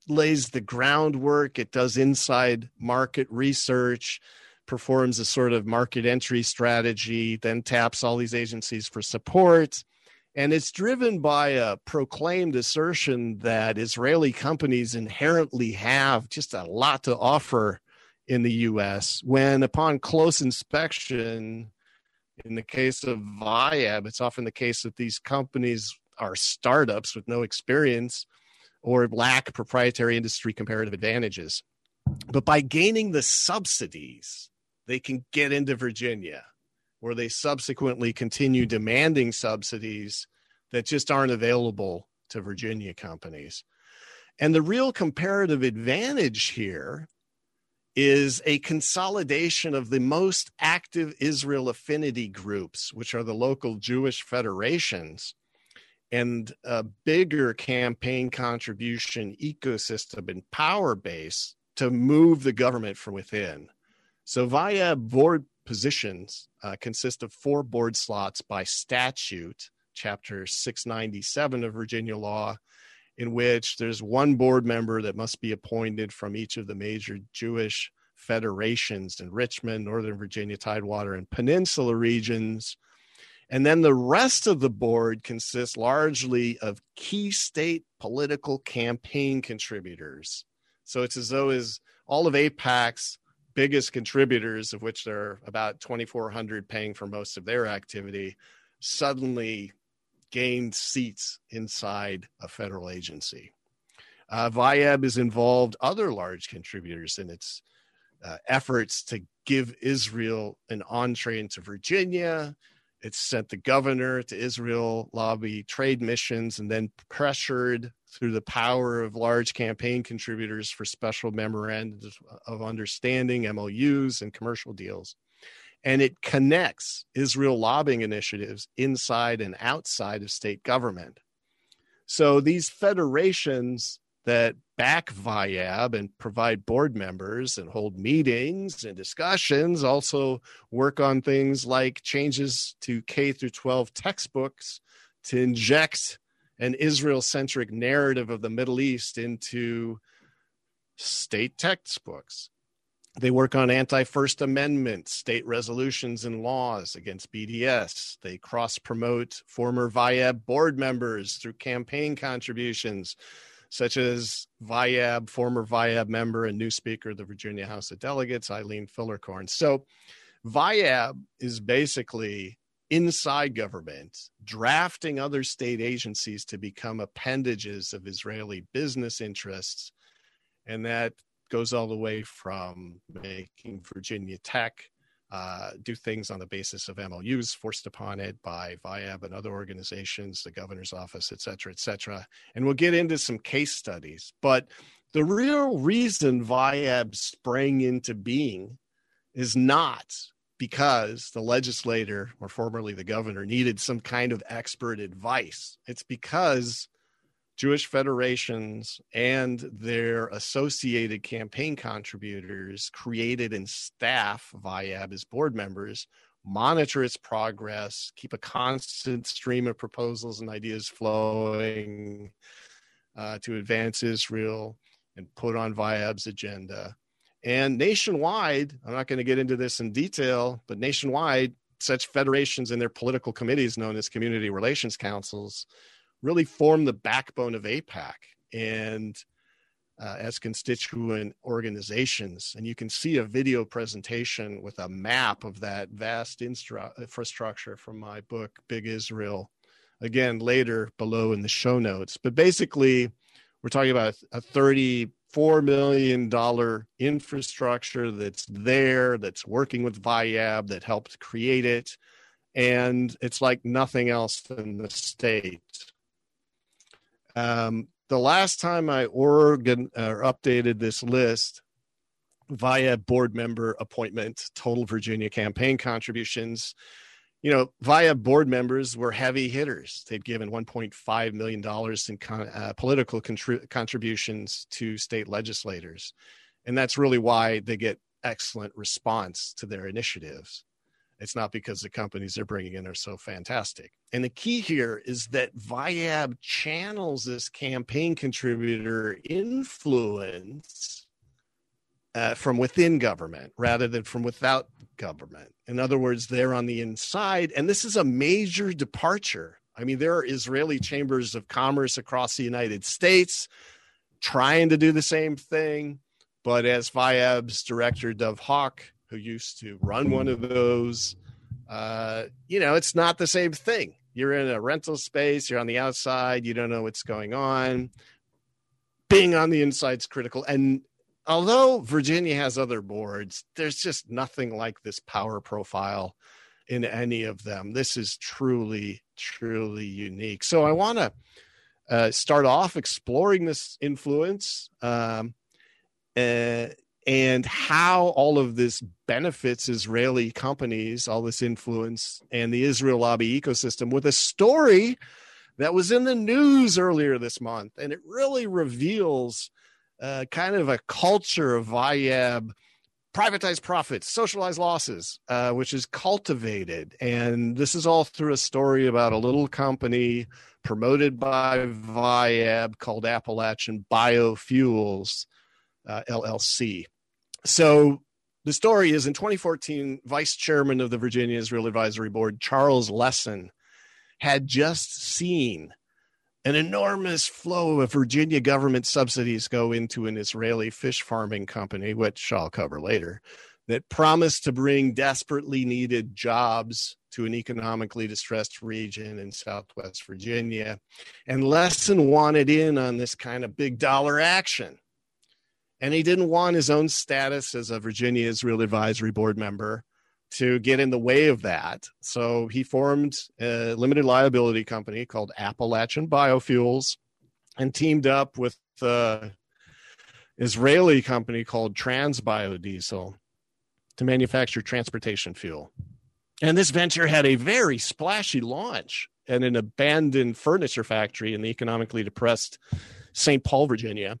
lays the groundwork. It does inside market research, performs a sort of market entry strategy, then taps all these agencies for support and it's driven by a proclaimed assertion that Israeli companies inherently have just a lot to offer in the US, when upon close inspection, in the case of Viab, it's often the case that these companies are startups with no experience or lack proprietary industry comparative advantages. But by gaining the subsidies, they can get into Virginia where they subsequently continue demanding subsidies that just aren't available to Virginia companies. And the real comparative advantage here is a consolidation of the most active Israel affinity groups, which are the local Jewish federations, and a bigger campaign contribution ecosystem and power base to move the government from within. So, VIAB board positions uh, consist of four board slots by statute, chapter 697 of Virginia law, in which there's one board member that must be appointed from each of the major Jewish federations in Richmond, Northern Virginia, Tidewater, and Peninsula regions. And then the rest of the board consists largely of key state political campaign contributors. So it's as though as all of AIPAC's biggest contributors, of which there are about 2,400 paying for most of their activity, suddenly gained seats inside a federal agency. Uh, VIAB has involved other large contributors in its uh, efforts to give Israel an entree into Virginia. It's sent the governor to Israel lobby trade missions and then pressured through the power of large campaign contributors for special memorandums of understanding, MOUs, and commercial deals. And it connects Israel lobbying initiatives inside and outside of state government. So these federations that back VIAB and provide board members and hold meetings and discussions also work on things like changes to K through 12 textbooks to inject an Israel centric narrative of the Middle East into state textbooks. They work on anti First Amendment state resolutions and laws against BDS. They cross promote former VIAB board members through campaign contributions, such as VIAB, former VIAB member and new Speaker of the Virginia House of Delegates, Eileen Filler-Corn. So, VIAB is basically inside government, drafting other state agencies to become appendages of Israeli business interests. And that goes all the way from making Virginia Tech uh, do things on the basis of MOUs forced upon it by VIAB and other organizations, the governor's office, et cetera, et cetera. And we'll get into some case studies. But the real reason VIAB sprang into being is not because the legislator, or formerly the governor, needed some kind of expert advice. It's because Jewish federations and their associated campaign contributors created and staff VIAB as board members, monitor its progress, keep a constant stream of proposals and ideas flowing uh, to advance Israel and put on VIAB's agenda. And nationwide, I'm not going to get into this in detail, but nationwide, such federations and their political committees, known as community relations councils, really form the backbone of AIPAC and uh, as constituent organizations. And you can see a video presentation with a map of that vast infrastructure from my book, Big Israel. Again, later below in the show notes. But basically, we're talking about a $34 million infrastructure that's there, that's working with VIAB, that helped create it. And it's like nothing else in the state. Um, the last time I organ or updated this list VIAB board member appointment, total Virginia campaign contributions, you know, VIAB board members were heavy hitters. They'd given 1.5 million dollars in con- uh, political contri- contributions to state legislators, and that's really why they get excellent response to their initiatives. It's not because the companies they're bringing in are so fantastic. And the key here is that VIAB channels this campaign contributor influence uh, from within government rather than from without government. In other words, they're on the inside. And this is a major departure. I mean, there are Israeli chambers of commerce across the United States trying to do the same thing. But as VIAB's director, Dov Hoch, who used to run one of those. Uh, you know, it's not the same thing. You're in a rental space, you're on the outside, you don't know what's going on. Being on the inside is critical. And although Virginia has other boards, there's just nothing like this power profile in any of them. This is truly, truly unique. So I want to uh, start off exploring this influence. Um, uh, and how all of this benefits Israeli companies, all this influence, and the Israel lobby ecosystem with a story that was in the news earlier this month. And it really reveals uh, kind of a culture of VIAB privatized profits, socialized losses, uh, which is cultivated. And this is all through a story about a little company promoted by VIAB called Appalachian Biofuels. Uh, LLC. So the story is in 2014, vice chairman of the Virginia Israel Advisory Board, Charles Lessin, had just seen an enormous flow of Virginia government subsidies go into an Israeli fish farming company, which I'll cover later, that promised to bring desperately needed jobs to an economically distressed region in Southwest Virginia. And Lessin wanted in on this kind of big dollar action and he didn't want his own status as a Virginia Israel Advisory Board member to get in the way of that. So he formed a limited liability company called Appalachian Biofuels and teamed up with the Israeli company called Transbiodiesel to manufacture transportation fuel. And this venture had a very splashy launch at an abandoned furniture factory in the economically depressed St. Paul, Virginia.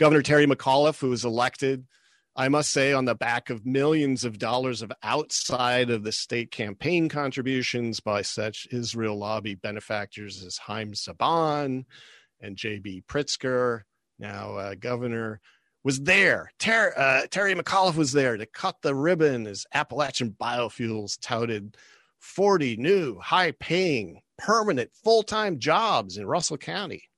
Governor Terry McAuliffe, who was elected, I must say, on the back of millions of dollars of outside of the state campaign contributions by such Israel lobby benefactors as Haim Saban and J.B. Pritzker, now uh, governor, was there. Ter- uh, Terry McAuliffe was there to cut the ribbon as Appalachian Biofuels touted 40 new, high paying, permanent, full time jobs in Russell County.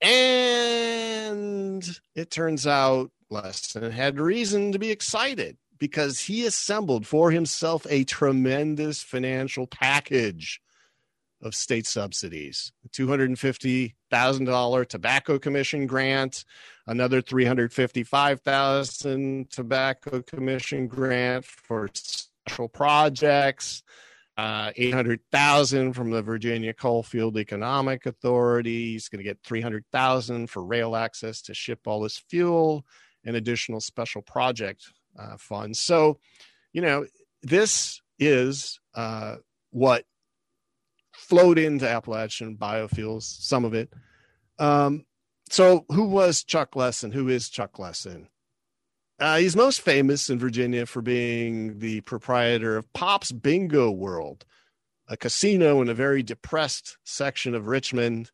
And it turns out Lessin had reason to be excited because he assembled for himself a tremendous financial package of state subsidies. 250 $300,000 tobacco commission grant, another 355,000 tobacco commission grant for special projects, uh, 800,000 from the Virginia Coalfield Economic Authority. He's going to get 300,000 for rail access to ship all this fuel and additional special project uh, funds. So, you know, this is uh, what flowed into Appalachian biofuels, some of it. Um, so, who was Chuck Lessin? Who is Chuck Lessin? Uh, he's most famous in Virginia for being the proprietor of Pop's Bingo World, a casino in a very depressed section of Richmond,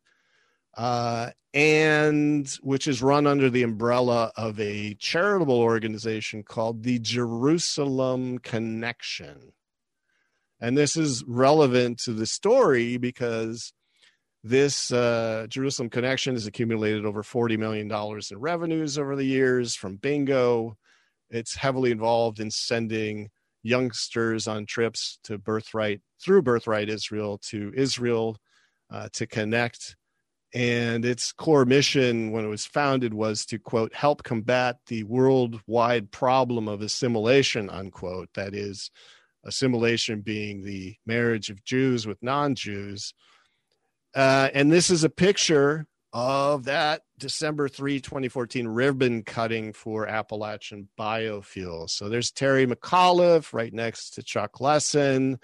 uh, and which is run under the umbrella of a charitable organization called the Jerusalem Connection. And this is relevant to the story because this uh, Jerusalem connection has accumulated over $40 million in revenues over the years from bingo. It's heavily involved in sending youngsters on trips to Birthright through Birthright Israel to Israel uh, to connect. And its core mission when it was founded was to, quote, help combat the worldwide problem of assimilation, unquote. That is, assimilation being the marriage of Jews with non Jews. Uh, and this is a picture of that December 3, 2014 ribbon cutting for Appalachian biofuels. So there's Terry McAuliffe right next to Chuck Lessin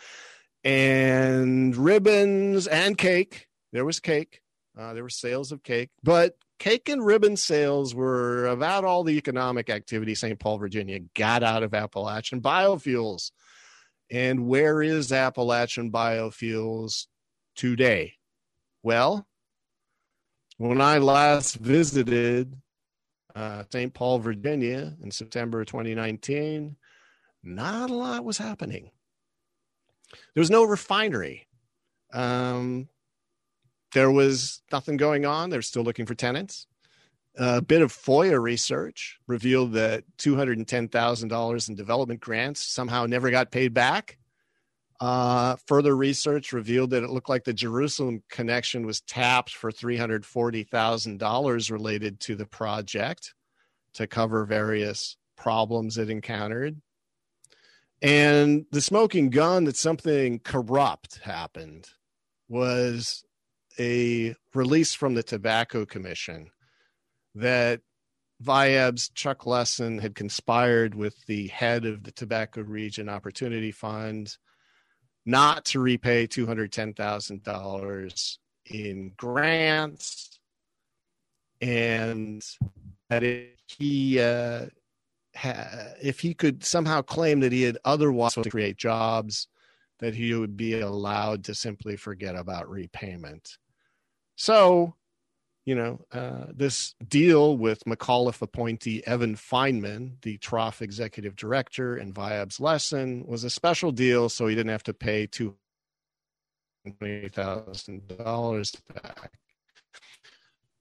and ribbons and cake. There was cake. Uh, there were sales of cake, but cake and ribbon sales were about all the economic activity St. Paul, Virginia got out of Appalachian biofuels. And where is Appalachian Biofuels today? Well, when I last visited uh, St. Paul, Virginia in September 2019, not a lot was happening. There was no refinery. Um, there was nothing going on. They're still looking for tenants. A bit of FOIA research revealed that $210,000 in development grants somehow never got paid back. Uh, further research revealed that it looked like the Jerusalem connection was tapped for $340,000 related to the project to cover various problems it encountered. And the smoking gun that something corrupt happened was a release from the Tobacco Commission that VIAB's Chuck Lessin had conspired with the head of the Tobacco Region Opportunity Fund not to repay $210,000 in grants. And that if he uh, ha- if he could somehow claim that he had otherwise to create jobs that he would be allowed to simply forget about repayment. So you know, uh, this deal with McAuliffe appointee Evan Feinman, the Trough executive director, and Viab's Lessin was a special deal, so he didn't have to pay two twenty thousand dollars back.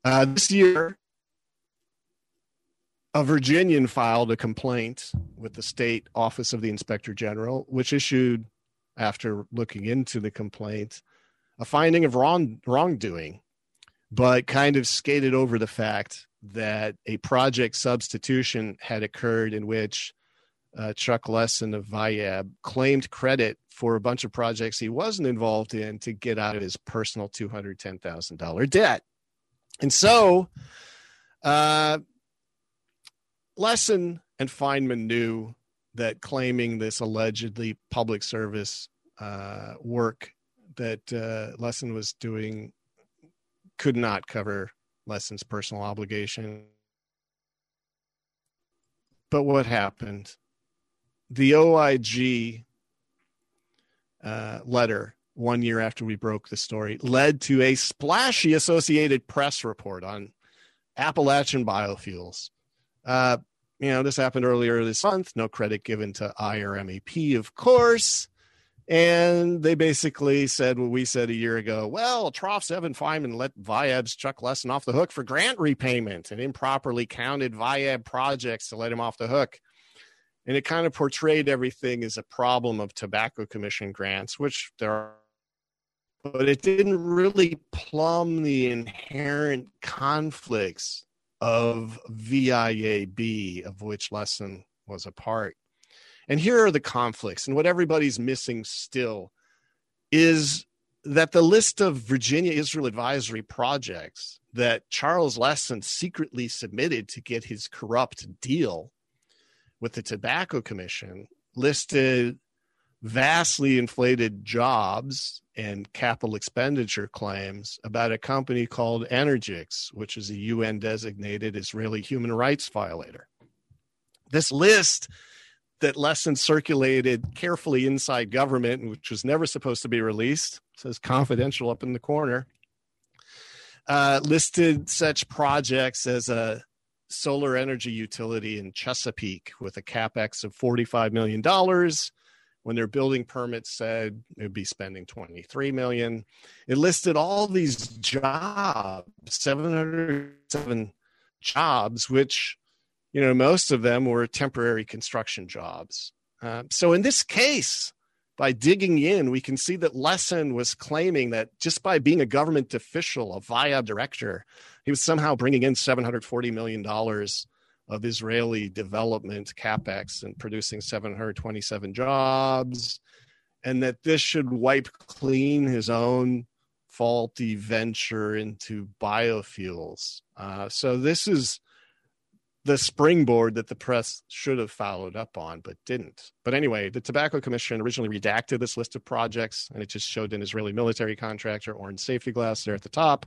Uh, this year, a Virginian filed a complaint with the state office of the inspector general, which issued, after looking into the complaint, a finding of wrong wrongdoing but kind of skated over the fact that a project substitution had occurred in which uh, Chuck Lessin of Viab claimed credit for a bunch of projects he wasn't involved in to get out of his personal $210,000 debt. And so, uh, Lessin and Feinman knew that claiming this allegedly public service uh, work that uh, Lessin was doing could not cover Lessin's personal obligation. But what happened? The OIG uh, letter one year after we broke the story led to a splashy Associated Press report on Appalachian biofuels. Uh, you know, this happened earlier this month. No credit given to IRmep, of course. And they basically said what we said a year ago. Well, Trough Evan Feinman let Viab's Chuck Lessin off the hook for grant repayment and improperly counted Viab projects to let him off the hook. And it kind of portrayed everything as a problem of tobacco commission grants, which there are but it didn't really plumb the inherent conflicts of VIAB, of which Lessin was a part. And here are the conflicts, and what everybody's missing still is that the list of Virginia Israel advisory projects that Charles Lessin secretly submitted to get his corrupt deal with the Tobacco Commission listed vastly inflated jobs and capital expenditure claims about a company called Energix, which is a UN designated Israeli human rights violator. This list that Lessin circulated carefully inside government, which was never supposed to be released, says confidential up in the corner, uh, listed such projects as a solar energy utility in Chesapeake with a capex of $45 million. When their building permit said it would be spending 23 million, it listed all these jobs, 707 jobs, which you know, most of them were temporary construction jobs. Uh, so in this case, by digging in, we can see that Lessin was claiming that just by being a government official, a VIA director, he was somehow bringing in $740 million of Israeli development capex and producing 727 jobs, and that this should wipe clean his own faulty venture into biofuels. Uh, so this is the springboard that the press should have followed up on but didn't. But anyway, the Tobacco Commission originally redacted this list of projects and it just showed an Israeli military contractor, Oran Safety Glass, there at the top.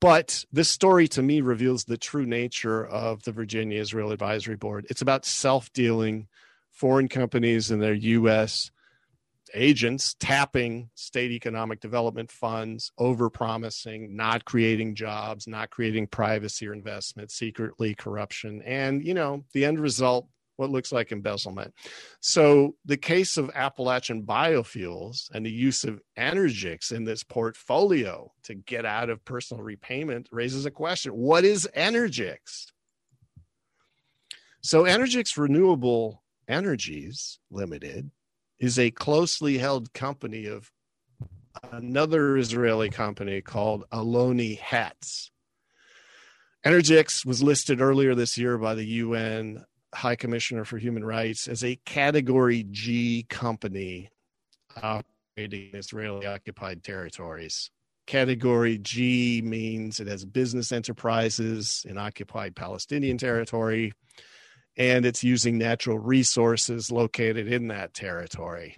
But this story to me reveals the true nature of the Virginia Israel Advisory Board. It's about self dealing foreign companies and their U.S agents tapping state economic development funds, over promising, not creating jobs, not creating privacy or investment, secretly corruption, and you know the end result what looks like embezzlement. So the case of Appalachian biofuels and the use of Energix in this portfolio to get out of personal repayment raises a question. What is Energix? So Energix Renewable Energies Limited is a closely held company of another Israeli company called Alony Hetz. Energix was listed earlier this year by the UN High Commissioner for Human Rights as a Category G company operating in Israeli occupied territories. Category G means it has business enterprises in occupied Palestinian territory and it's using natural resources located in that territory.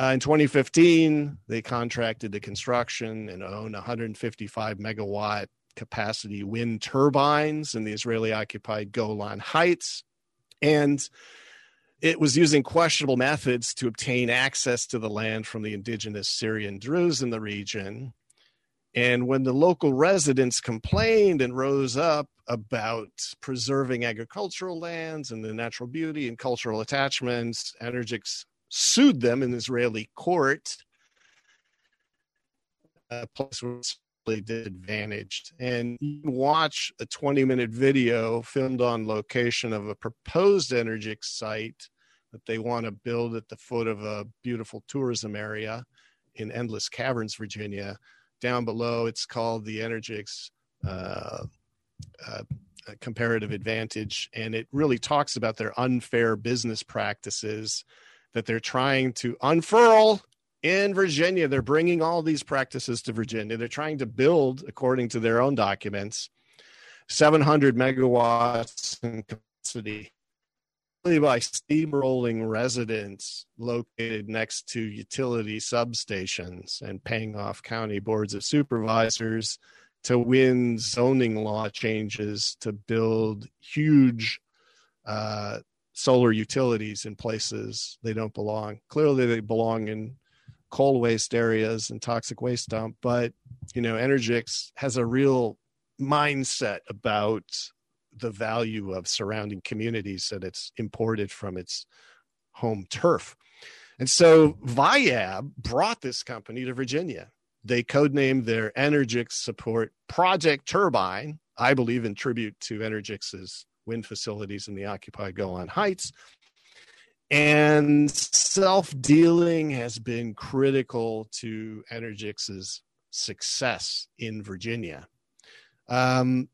Uh, in 2015, they contracted the construction and own 155 megawatt capacity wind turbines in the Israeli occupied Golan Heights. And it was using questionable methods to obtain access to the land from the indigenous Syrian Druze in the region. And when the local residents complained and rose up about preserving agricultural lands and the natural beauty and cultural attachments, Energix sued them in Israeli court, uh, place where it's really disadvantaged. And you can watch a 20 minute video filmed on location of a proposed Energix site that they want to build at the foot of a beautiful tourism area in Endless Caverns, Virginia down below. It's called the Energix uh, uh, comparative advantage, and it really talks about their unfair business practices that they're trying to unfurl in Virginia. They're bringing all these practices to Virginia. They're trying to build, according to their own documents, 700 megawatts in capacity by steamrolling residents located next to utility substations and paying off county boards of supervisors to win zoning law changes to build huge uh, solar utilities in places they don't belong. Clearly, they belong in coal waste areas and toxic waste dump, but you know, Energix has a real mindset about the value of surrounding communities that it's imported from its home turf. And so VIAB brought this company to Virginia. They codenamed their Energix support Project Turbine, I believe in tribute to Energix's wind facilities in the occupied Golan Heights. And self dealing has been critical to Energix's success in Virginia. Um,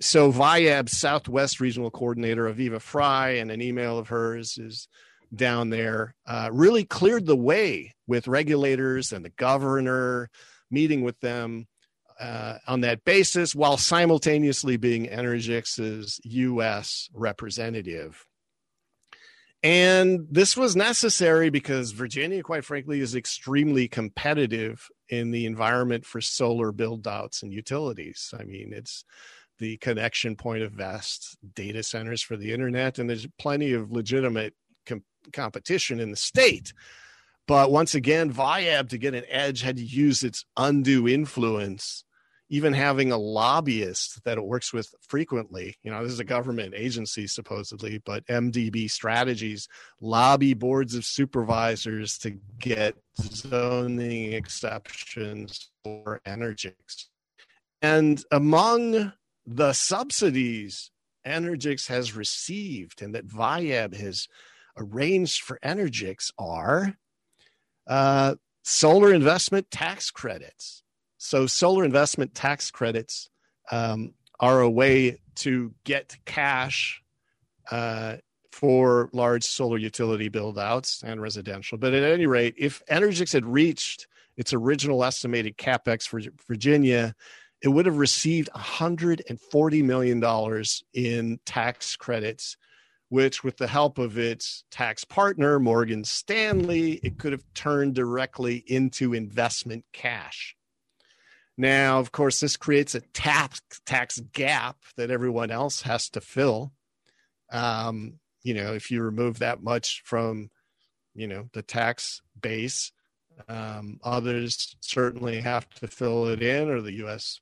so Viab Southwest Regional Coordinator Aviva Fry and an email of hers is down there uh, really cleared the way with regulators and the governor meeting with them uh, on that basis while simultaneously being Energix's U.S. representative. And this was necessary because Virginia, quite frankly, is extremely competitive in the environment for solar build outs and utilities. I mean, it's the connection point of vast data centers for the internet, and there's plenty of legitimate com- competition in the state. But once again, Viab to get an edge had to use its undue influence even having a lobbyist that it works with frequently. You know, this is a government agency supposedly, but MDB strategies lobby boards of supervisors to get zoning exceptions for Energix. And among the subsidies Energix has received and that Viab has arranged for Energix are uh, solar investment tax credits so, solar investment tax credits um, are a way to get cash uh, for large solar utility build outs and residential. But at any rate, if Energix had reached its original estimated capex for Virginia, it would have received $140 million in tax credits, which, with the help of its tax partner, Morgan Stanley, it could have turned directly into investment cash. Now, of course, this creates a tax tax gap that everyone else has to fill. Um, you know, if you remove that much from, you know, the tax base, um, others certainly have to fill it in, or the U.S.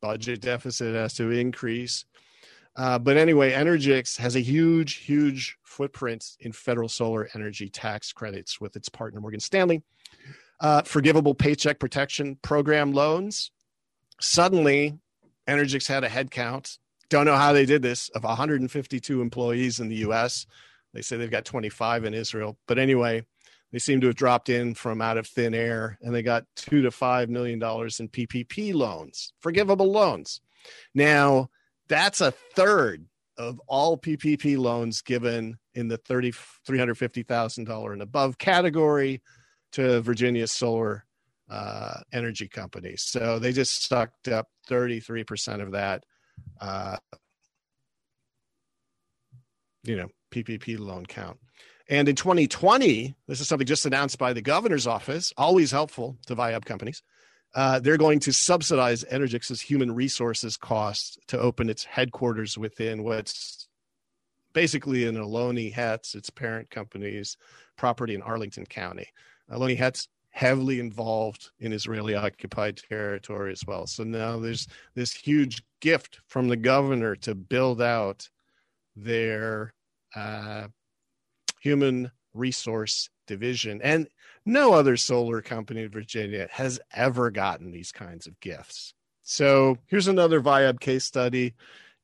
budget deficit has to increase. Uh, but anyway, Energix has a huge, huge footprint in federal solar energy tax credits with its partner Morgan Stanley uh, forgivable paycheck protection program loans. Suddenly, Energix had a headcount. Don't know how they did this of 152 employees in the US. They say they've got 25 in Israel. But anyway, they seem to have dropped in from out of thin air and they got two to five million dollars in PPP loans, forgivable loans. Now, that's a third of all PPP loans given in the 30, $350,000 and above category to Virginia Solar uh, energy companies. So they just sucked up 33% of that, uh, you know, PPP loan count. And in 2020, this is something just announced by the governor's office, always helpful to Viab companies. Uh, they're going to subsidize Energix's human resources costs to open its headquarters within what's basically in Alony Hetz, its parent company's property in Arlington County. Alony Hetz heavily involved in Israeli occupied territory as well. So now there's this huge gift from the governor to build out their uh, human resource division. And no other solar company in Virginia has ever gotten these kinds of gifts. So here's another Viab case study,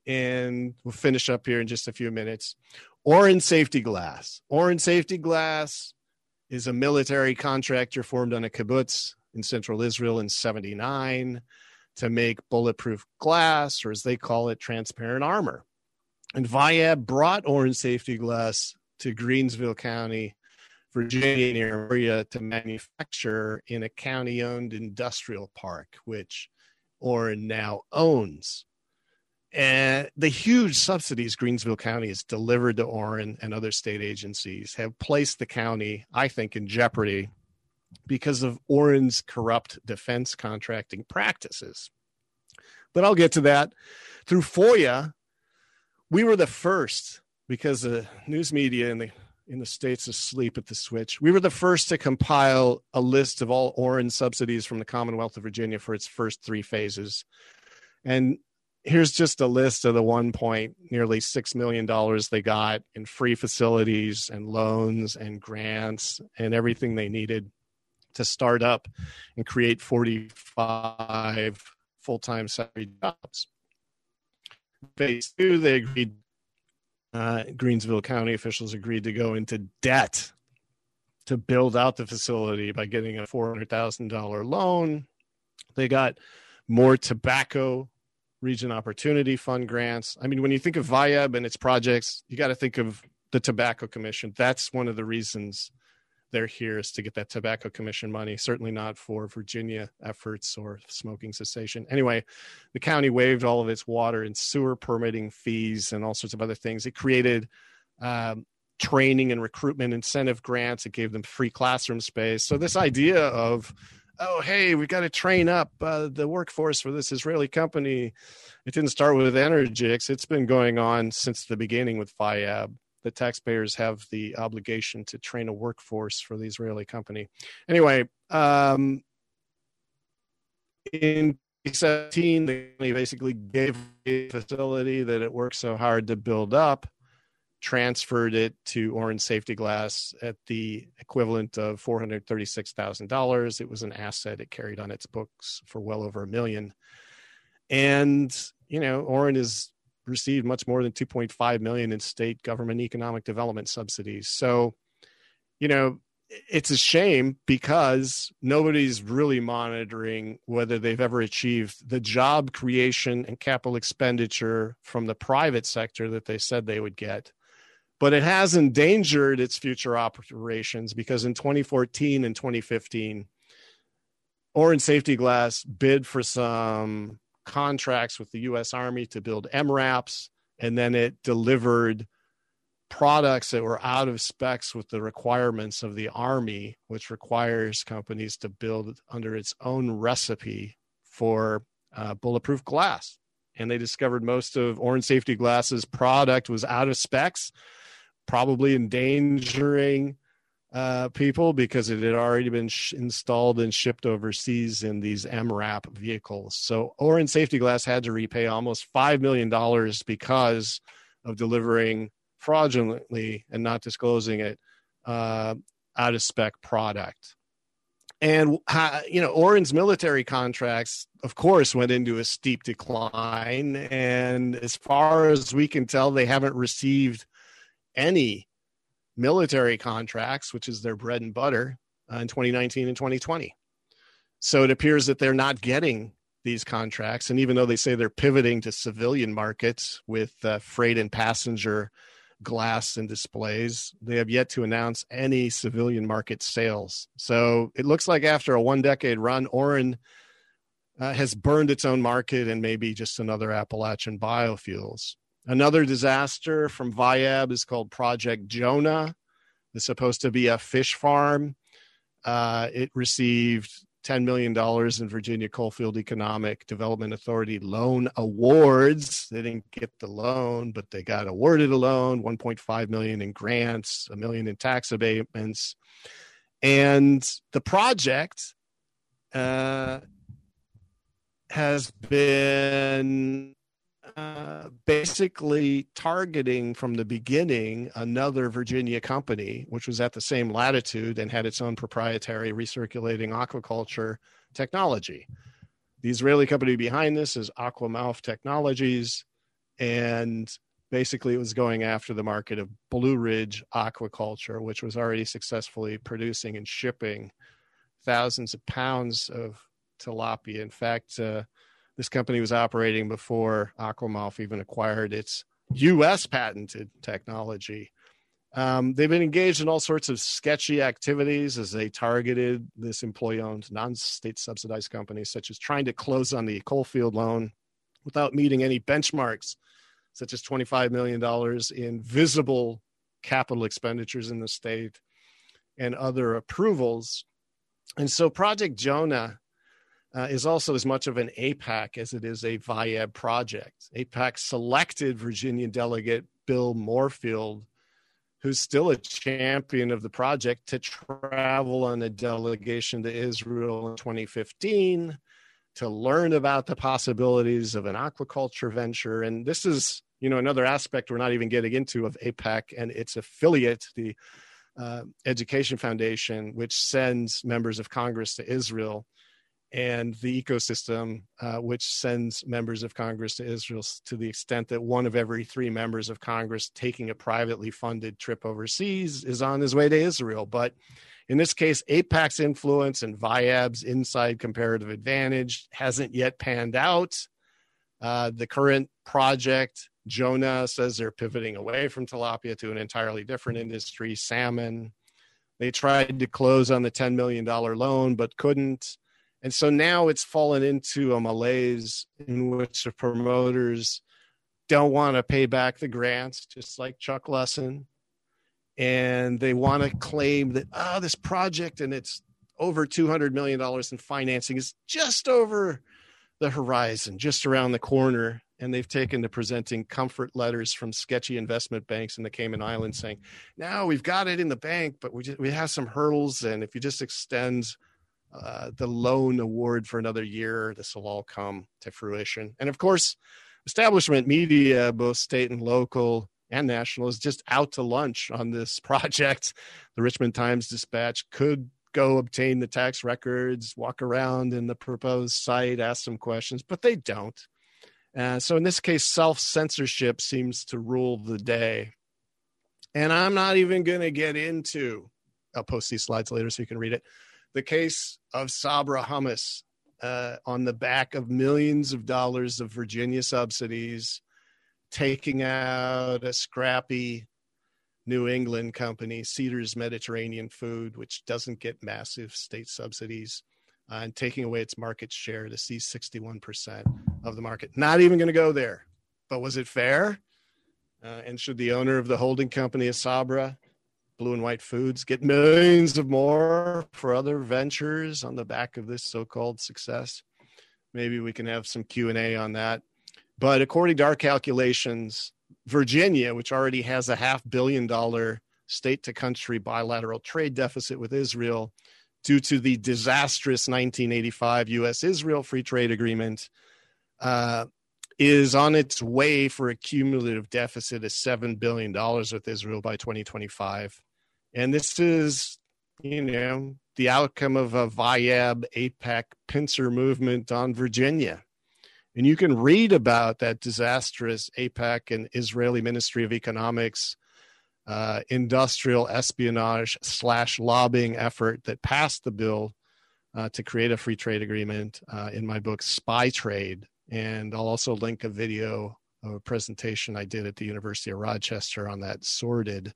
and we'll finish up here in just a few minutes. Oran Safety Glass. Oran Safety Glass is a military contractor formed on a kibbutz in central Israel in 79 to make bulletproof glass, or as they call it, transparent armor. And Viab brought Oran Safety Glass to Greensville County, Virginia area to manufacture in a county owned industrial park, which Oran now owns. And the huge subsidies Greensville County has delivered to Oran and other state agencies have placed the county, I think, in jeopardy because of Oran's corrupt defense contracting practices. But I'll get to that. Through FOIA, we were the first because the news media in the in the states asleep at the switch. We were the first to compile a list of all Oran subsidies from the Commonwealth of Virginia for its first three phases. And here's just a list of the one point nearly six million dollars they got in free facilities and loans and grants and everything they needed to start up and create 45 full-time salary jobs phase two they agreed uh, Greensville County officials agreed to go into debt to build out the facility by getting a $400,000 loan. They got more tobacco region opportunity fund grants. I mean, when you think of VIAB and its projects, you got to think of the Tobacco Commission. That's one of the reasons they're here is to get that tobacco commission money certainly not for virginia efforts or smoking cessation. Anyway the county waived all of its water and sewer permitting fees and all sorts of other things. It created um, training and recruitment incentive grants. It gave them free classroom space. So this idea of oh hey we've got to train up uh, the workforce for this israeli company. It didn't start with energix. It's been going on since the beginning with viab the taxpayers have the obligation to train a workforce for the Israeli company. Anyway, um, in 2017, they basically gave a facility that it worked so hard to build up, transferred it to Oran Safety Glass at the equivalent of $436,000. It was an asset it carried on its books for well over a million. And, you know, Oran is received much more than 2.5 million in state government economic development subsidies. So, you know, it's a shame because nobody's really monitoring whether they've ever achieved the job creation and capital expenditure from the private sector that they said they would get. But it has endangered its future operations because in 2014 and 2015, Oran Safety Glass bid for some contracts with the U.S. Army to build MRAPs, and then it delivered products that were out of specs with the requirements of the Army, which requires companies to build under its own recipe for uh, bulletproof glass. And they discovered most of Oran Safety Glass's product was out of specs, probably endangering uh, people because it had already been sh- installed and shipped overseas in these MRAP vehicles. So Oran Safety Glass had to repay almost $5 million because of delivering fraudulently and not disclosing it uh, out of spec product. And, you know, Oran's military contracts, of course, went into a steep decline. And as far as we can tell, they haven't received any military contracts, which is their bread and butter, uh, in 2019 and 2020. So it appears that they're not getting these contracts. And even though they say they're pivoting to civilian markets with uh, freight and passenger glass and displays, they have yet to announce any civilian market sales. So it looks like after a one decade run, Oran uh, has burned its own market and maybe just another Appalachian biofuels. Another disaster from Viab is called Project Jonah. It's supposed to be a fish farm. Uh, it received $10 million in Virginia Coalfield Economic Development Authority loan awards. They didn't get the loan, but they got awarded a loan, 1.5 million in grants, a million in tax abatements. And the project uh, has been uh, basically targeting from the beginning another Virginia company, which was at the same latitude and had its own proprietary recirculating aquaculture technology. The Israeli company behind this is AquaMaof Technologies, and basically it was going after the market of Blue Ridge aquaculture, which was already successfully producing and shipping thousands of pounds of tilapia. In fact, uh, this company was operating before AquaMaof even acquired its U.S. patented technology. Um, they've been engaged in all sorts of sketchy activities as they targeted this employee owned, non state subsidized companies, such as trying to close on the Coalfield loan without meeting any benchmarks, such as $25 million in visible capital expenditures in the state and other approvals. And so Project Jonah uh, is also as much of an AIPAC as it is a VIAB project. AIPAC selected Virginia delegate Bill Morefield, who's still a champion of the project, to travel on a delegation to Israel in 2015 to learn about the possibilities of an aquaculture venture. And this is, you know, another aspect we're not even getting into of AIPAC and its affiliate, the uh, Education Foundation, which sends members of Congress to Israel and the ecosystem, uh, which sends members of Congress to Israel to the extent that one of every three members of Congress taking a privately funded trip overseas is on his way to Israel. But in this case, AIPAC's influence and VIAB's inside comparative advantage hasn't yet panned out. Uh, the current project, Jonah says they're pivoting away from tilapia to an entirely different industry, salmon. They tried to close on the $10 million loan, but couldn't. And so now it's fallen into a malaise in which the promoters don't want to pay back the grants, just like Chuck Lessin. And they want to claim that, oh, this project and it's over $200 million in financing is just over the horizon, just around the corner. And they've taken to presenting comfort letters from sketchy investment banks in the Cayman Islands saying, now we've got it in the bank, but we, just, we have some hurdles. And if you just extend uh, the loan award for another year. This will all come to fruition. And of course, establishment media, both state and local and national, is just out to lunch on this <laughs> project. The Richmond Times Dispatch could go obtain the tax records, walk around in the proposed site, ask some questions, but they don't. Uh, so in this case, self censorship seems to rule the day. And I'm not even going to get into, I'll post these slides later so you can read it the case of Sabra Hummus uh, on the back of millions of dollars of Virginia subsidies, taking out a scrappy New England company, Cedars Mediterranean Food, which doesn't get massive state subsidies, uh, and taking away its market share to see 61% of the market. Not even going to go there. But was it fair? Uh, and should the owner of the holding company, Sabra, Blue and White Foods get millions of more for other ventures on the back of this so-called success. Maybe we can have some Q&A on that. But according to our calculations, Virginia, which already has a half billion dollar state to country bilateral trade deficit with Israel due to the disastrous 1985 US Israel free trade agreement, uh, is on its way for a cumulative deficit of $7 billion with Israel by 2025. And this is, you know, the outcome of a VIAB AIPAC pincer movement on Virginia. And you can read about that disastrous AIPAC and Israeli Ministry of Economics uh, industrial espionage slash lobbying effort that passed the bill uh, to create a free trade agreement uh, in my book, Spy Trade. And I'll also link a video of a presentation I did at the University of Rochester on that sordid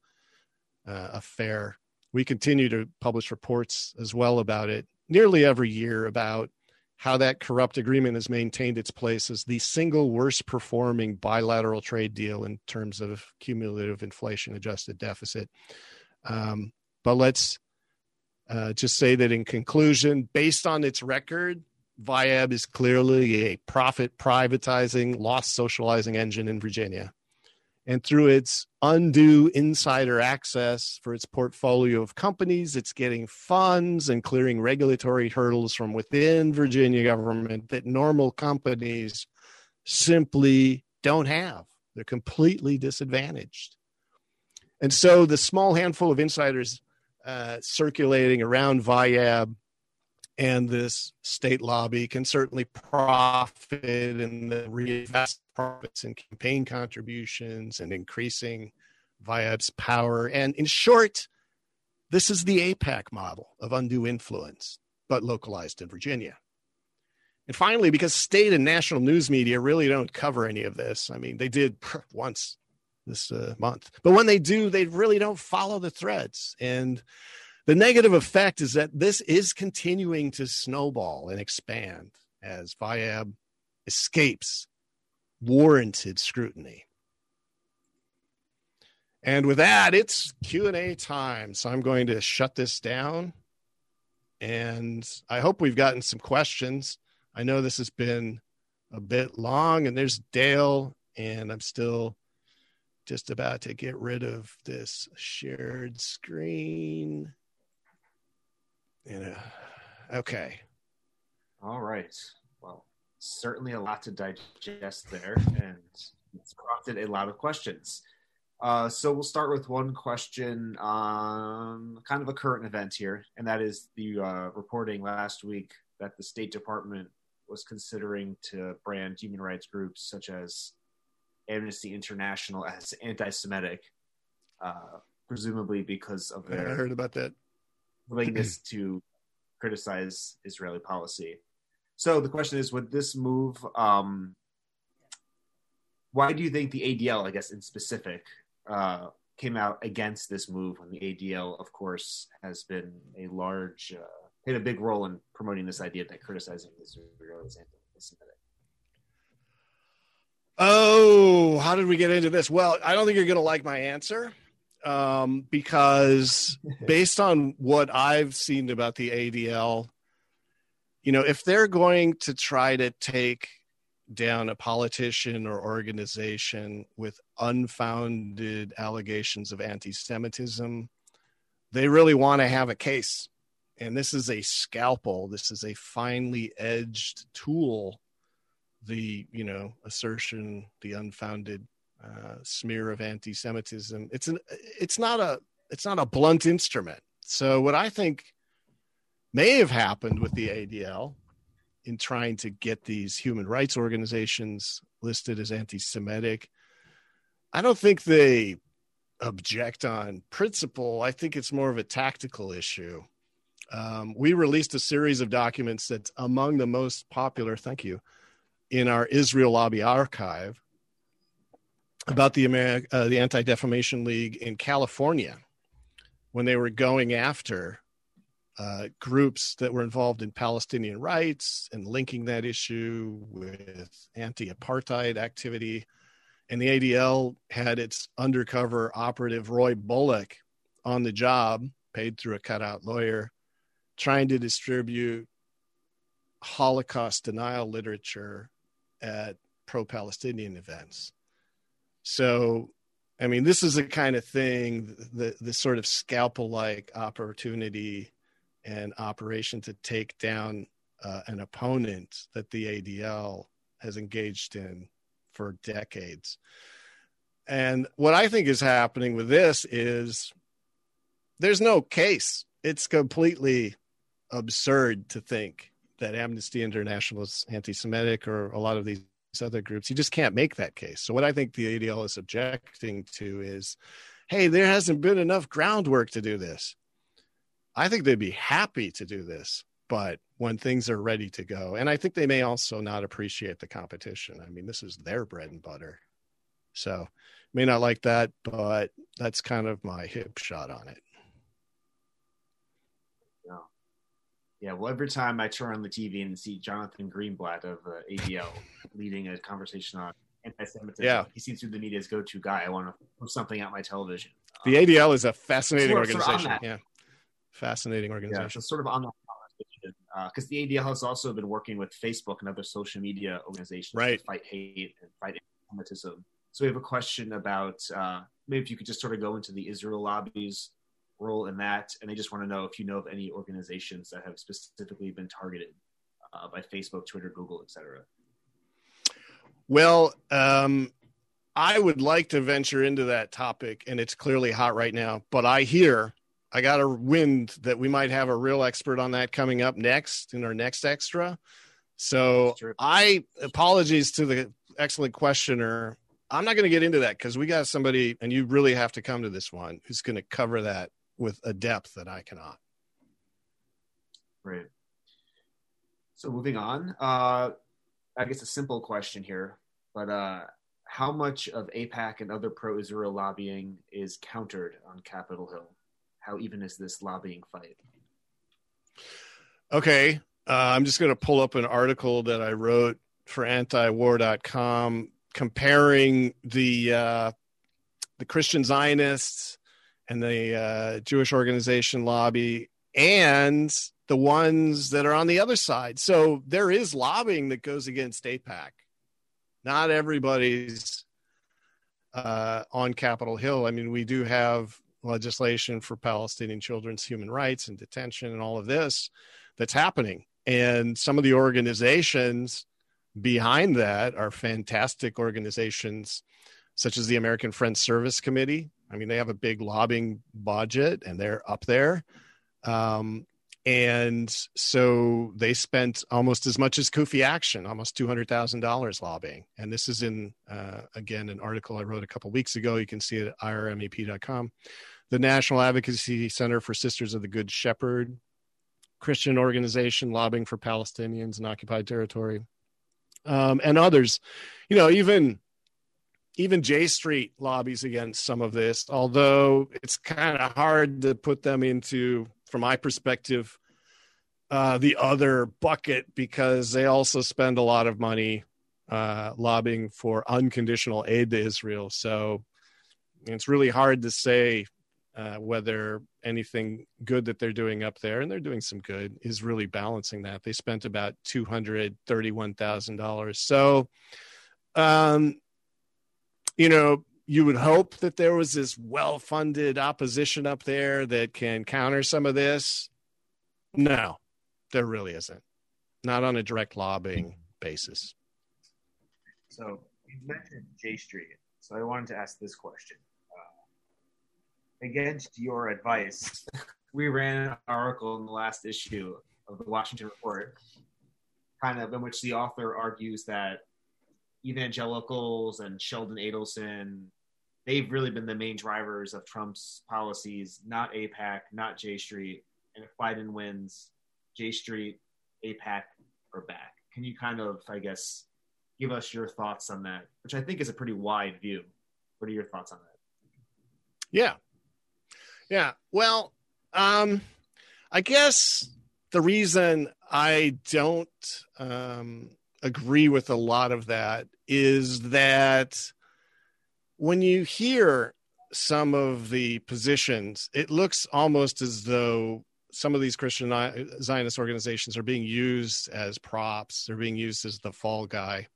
uh, affair. We continue to publish reports as well about it nearly every year about how that corrupt agreement has maintained its place as the single worst performing bilateral trade deal in terms of cumulative inflation adjusted deficit. Um, but let's uh, just say that in conclusion, based on its record, VIAB is clearly a profit privatizing, loss socializing engine in Virginia and through its undue insider access for its portfolio of companies it's getting funds and clearing regulatory hurdles from within virginia government that normal companies simply don't have. They're completely disadvantaged. And so the small handful of insiders uh, circulating around viab and this state lobby can certainly profit in the reinvest profits and campaign contributions and increasing VIAB's power. And in short, this is the AIPAC model of undue influence, but localized in Virginia. And finally, because state and national news media really don't cover any of this, I mean, they did <laughs> once this uh, month, but when they do, they really don't follow the threads. And the negative effect is that this is continuing to snowball and expand as VIAB escapes warranted scrutiny. And with that, it's Q&A time. So I'm going to shut this down. And I hope we've gotten some questions. I know this has been a bit long and there's Dale and I'm still just about to get rid of this shared screen. You know, okay. All right. Well, certainly a lot to digest there, and it's prompted a lot of questions. Uh, so we'll start with one question on kind of a current event here, and that is the uh, reporting last week that the State Department was considering to brand human rights groups such as Amnesty International as anti-Semitic, uh, presumably because of their I heard about that willingness to criticize Israeli policy. So the question is, would this move? Um, why do you think the ADL, I guess in specific, uh, came out against this move when the ADL, of course, has been a large, uh, played a big role in promoting this idea that criticizing Israel is anti-Semitic? Oh, how did we get into this? Well, I don't think you're going to like my answer um, because <laughs> based on what I've seen about the ADL, you know, if they're going to try to take down a politician or organization with unfounded allegations of anti Semitism, they really want to have a case. And this is a scalpel, this is a finely edged tool. The, you know, assertion, the unfounded uh, smear of anti-Semitism. It's an, it's not a, it's not a blunt instrument. So what I think may have happened with the ADL in trying to get these human rights organizations listed as anti Semitic. I don't think they object on principle. I think it's more of a tactical issue. Um, we released a series of documents that's among the most popular, thank you, in our Israel Lobby archive about the, Ameri- uh, the Anti Defamation League in California when they were going after uh, groups that were involved in Palestinian rights and linking that issue with anti apartheid activity. And the ADL had its undercover operative, Roy Bullock, on the job, paid through a cutout lawyer, trying to distribute Holocaust denial literature at pro Palestinian events. So, I mean, this is the kind of thing, the, the sort of scalpel like opportunity and operation to take down uh, an opponent that the ADL has engaged in for decades. And what I think is happening with this is there's no case. It's completely absurd to think that Amnesty International is anti Semitic or a lot of these other groups. You just can't make that case. So, what I think the ADL is objecting to is hey, there hasn't been enough groundwork to do this. I think they'd be happy to do this, but when things are ready to go, and I think they may also not appreciate the competition. I mean, this is their bread and butter. So, may not like that, but that's kind of my hip shot on it. Yeah. Yeah. Well, every time I turn on the TV and see Jonathan Greenblatt of uh, ADL <laughs> leading a conversation on anti-Semitism, yeah. he seems to be the media's go-to guy. I want to put something on my television. The um, ADL is a fascinating organization. yeah fascinating organization. Yeah, so sort of on that because uh, the ADL has also been working with Facebook and other social media organizations right. to fight hate and fight anti-Semitism. So we have a question about uh, maybe if you could just sort of go into the Israel lobby's role in that, and they just want to know if you know of any organizations that have specifically been targeted uh, by Facebook, Twitter, Google, etc. Well, um, I would like to venture into that topic, and it's clearly hot right now. But I hear I got a wind that we might have a real expert on that coming up next in our next extra. So I apologies to the excellent questioner. I'm not going to get into that because we got somebody, and you really have to come to this one who's going to cover that with a depth that I cannot. Right. So moving on, uh, I guess a simple question here, but uh, how much of AIPAC and other pro-Israel lobbying is countered on Capitol Hill? how even is this lobbying fight? Okay. Uh, I'm just going to pull up an article that I wrote for antiwar.com comparing the uh, the Christian Zionists and the uh, Jewish organization lobby and the ones that are on the other side. So there is lobbying that goes against AIPAC. Not everybody's uh, on Capitol Hill. I mean, we do have legislation for Palestinian children's human rights and detention and all of this that's happening. And some of the organizations behind that are fantastic organizations, such as the American Friends Service Committee. I mean, they have a big lobbying budget and they're up there. Um, and so they spent almost as much as CUFI Action, almost two hundred thousand dollars lobbying. And this is in uh, again an article I wrote a couple weeks ago. You can see it at irmep.com. The National Advocacy Center for Sisters of the Good Shepherd, Christian organization lobbying for Palestinians in occupied territory, um, and others. You know, even even J Street lobbies against some of this, although it's kind of hard to put them into from my perspective, uh, the other bucket because they also spend a lot of money uh, lobbying for unconditional aid to Israel. So it's really hard to say uh, whether anything good that they're doing up there, and they're doing some good, is really balancing that. They spent about two hundred thirty-one thousand dollars. So, um, you know, you would hope that there was this well-funded opposition up there that can counter some of this. No, there really isn't. Not on a direct lobbying basis. So you mentioned J Street, so I wanted to ask this question. Uh, against your advice, we ran an article in the last issue of the Washington Report, kind of in which the author argues that evangelicals and Sheldon Adelson they've really been the main drivers of Trump's policies, not AIPAC, not J Street. And if Biden wins, J Street, AIPAC are back. Can you kind of, I guess, give us your thoughts on that, which I think is a pretty wide view? What are your thoughts on that? Yeah. Yeah. Well, um, I guess the reason I don't um, agree with a lot of that is that when you hear some of the positions, it looks almost as though some of these Christian Zionist organizations are being used as props. They're being used as the fall guy,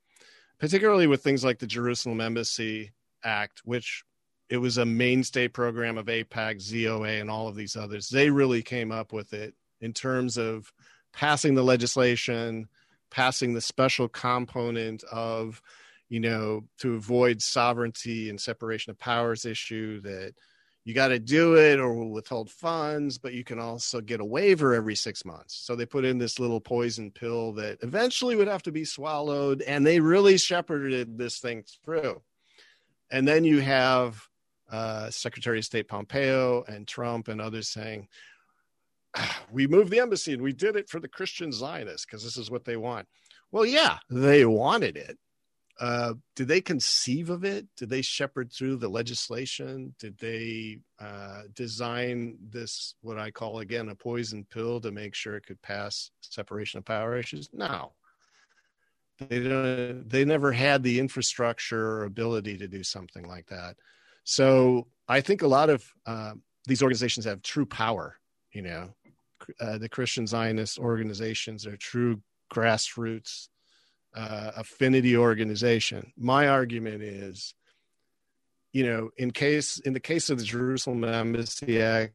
particularly with things like the Jerusalem Embassy Act, which it was a mainstay program of AIPAC, ZOA, and all of these others. They really came up with it in terms of passing the legislation, passing the special component of you know, to avoid sovereignty and separation of powers issue that you got to do it or we'll withhold funds, but you can also get a waiver every six months. So they put in this little poison pill that eventually would have to be swallowed, and they really shepherded this thing through. And then you have uh, Secretary of State Pompeo and Trump and others saying, <sighs> we moved the embassy and we did it for the Christian Zionists because this is what they want. Well, yeah, they wanted it uh, did they conceive of it? Did they shepherd through the legislation? Did they uh, design this, what I call again, a poison pill to make sure it could pass separation of power issues? No. They don't, they never had the infrastructure or ability to do something like that. So I think a lot of uh, these organizations have true power. You know, uh, the Christian Zionist organizations are true grassroots uh, affinity organization. My argument is, you know, in case in the case of the Jerusalem Embassy Act,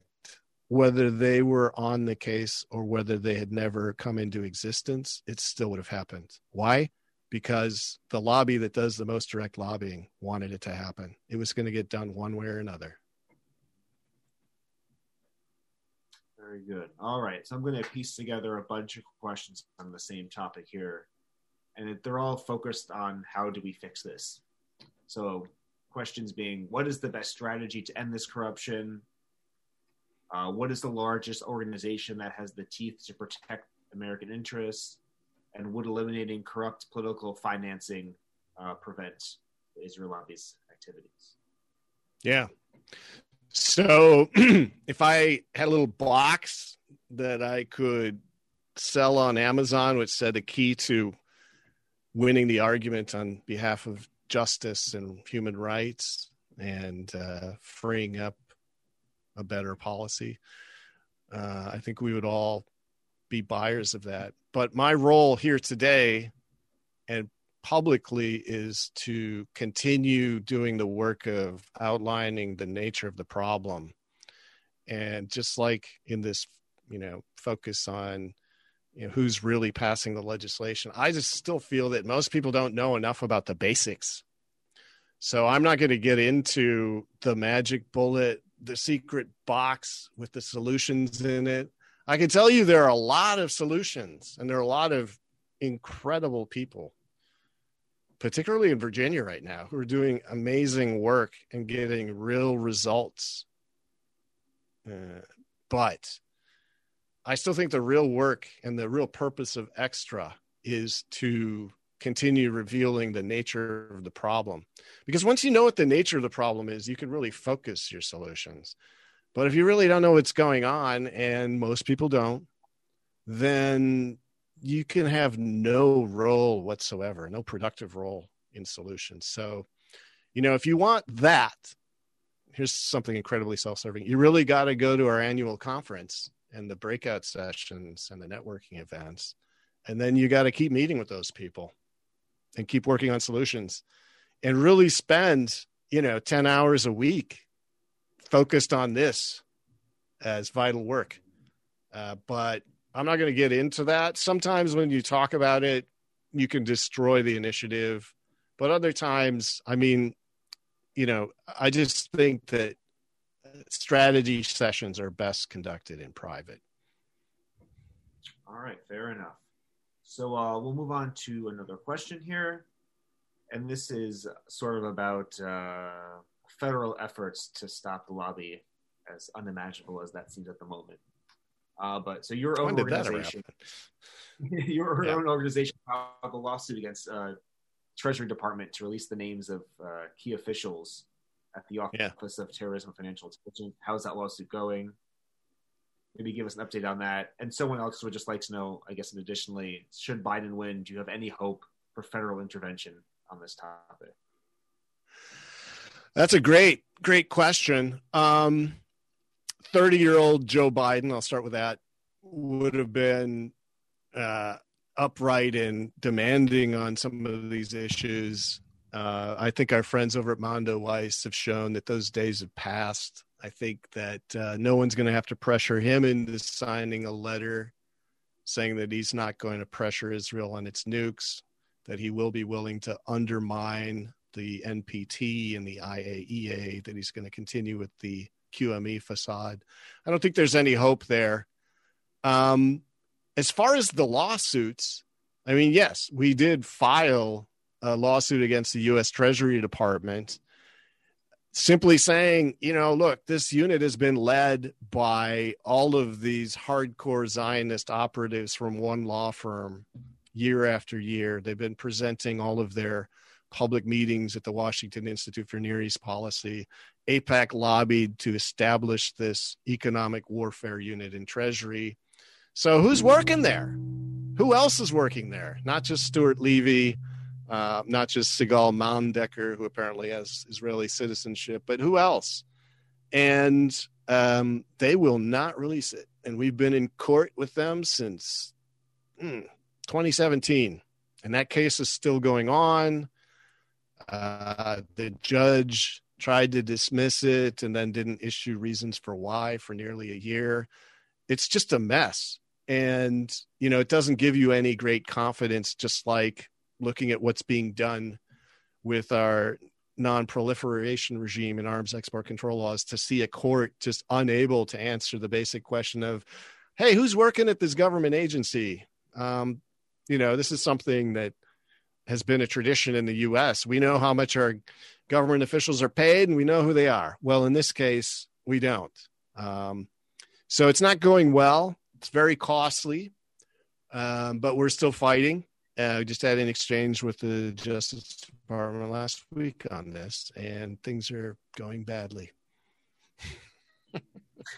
whether they were on the case or whether they had never come into existence, it still would have happened. Why? Because the lobby that does the most direct lobbying wanted it to happen. It was going to get done one way or another. Very good. All right. So I'm going to piece together a bunch of questions on the same topic here and they're all focused on how do we fix this. So, questions being, what is the best strategy to end this corruption? Uh, what is the largest organization that has the teeth to protect American interests? And would eliminating corrupt political financing uh, prevent lobby's activities? Yeah. So, <clears throat> if I had a little box that I could sell on Amazon, which said the key to winning the argument on behalf of justice and human rights and uh, freeing up a better policy. Uh, I think we would all be buyers of that. But my role here today and publicly is to continue doing the work of outlining the nature of the problem. And just like in this, you know, focus on you know, who's really passing the legislation. I just still feel that most people don't know enough about the basics. So I'm not going to get into the magic bullet, the secret box with the solutions in it. I can tell you there are a lot of solutions and there are a lot of incredible people, particularly in Virginia right now, who are doing amazing work and getting real results. Uh, but I still think the real work and the real purpose of extra is to continue revealing the nature of the problem. Because once you know what the nature of the problem is, you can really focus your solutions. But if you really don't know what's going on, and most people don't, then you can have no role whatsoever, no productive role in solutions. So, you know, if you want that, here's something incredibly self serving. You really got to go to our annual conference and the breakout sessions and the networking events. And then you got to keep meeting with those people and keep working on solutions and really spend, you know, 10 hours a week focused on this as vital work. Uh, but I'm not going to get into that. Sometimes when you talk about it, you can destroy the initiative. But other times, I mean, you know, I just think that strategy sessions are best conducted in private. All right, fair enough. So uh, we'll move on to another question here. And this is sort of about uh, federal efforts to stop the lobby, as unimaginable as that seems at the moment. Uh, but so your own organization, <laughs> your yeah. own organization filed a lawsuit against uh, Treasury Department to release the names of uh, key officials at the Office yeah. of Terrorism Financial Intelligence. How is that lawsuit going? Maybe give us an update on that. And someone else would just like to know, I guess, and additionally, should Biden win, do you have any hope for federal intervention on this topic? That's a great, great question. Um, 30 year old Joe Biden, I'll start with that, would have been uh, upright and demanding on some of these issues uh, I think our friends over at Mondoweiss have shown that those days have passed. I think that uh, no one's going to have to pressure him into signing a letter saying that he's not going to pressure Israel on its nukes, that he will be willing to undermine the NPT and the IAEA, that he's going to continue with the QME facade. I don't think there's any hope there. Um, as far as the lawsuits, I mean, yes, we did file a lawsuit against the U.S. Treasury Department, simply saying, you know, look, this unit has been led by all of these hardcore Zionist operatives from one law firm year after year. They've been presenting all of their public meetings at the Washington Institute for Near East Policy. AIPAC lobbied to establish this economic warfare unit in Treasury. So, who's working there? Who else is working there? Not just Stuart Levey, uh, not just Sigal Mandelker, who apparently has Israeli citizenship, but who else? And um, they will not release it. And we've been in court with them since hmm, 2017. And that case is still going on. Uh, the judge tried to dismiss it and then didn't issue reasons for why for nearly a year. It's just a mess. And, you know, it doesn't give you any great confidence, just like looking at what's being done with our non-proliferation regime and arms export control laws to see a court just unable to answer the basic question of hey who's working at this government agency um, you know this is something that has been a tradition in the us we know how much our government officials are paid and we know who they are well in this case we don't um, so it's not going well it's very costly um, but we're still fighting uh, just had an exchange with the Justice Department last week on this, and things are going badly. <laughs>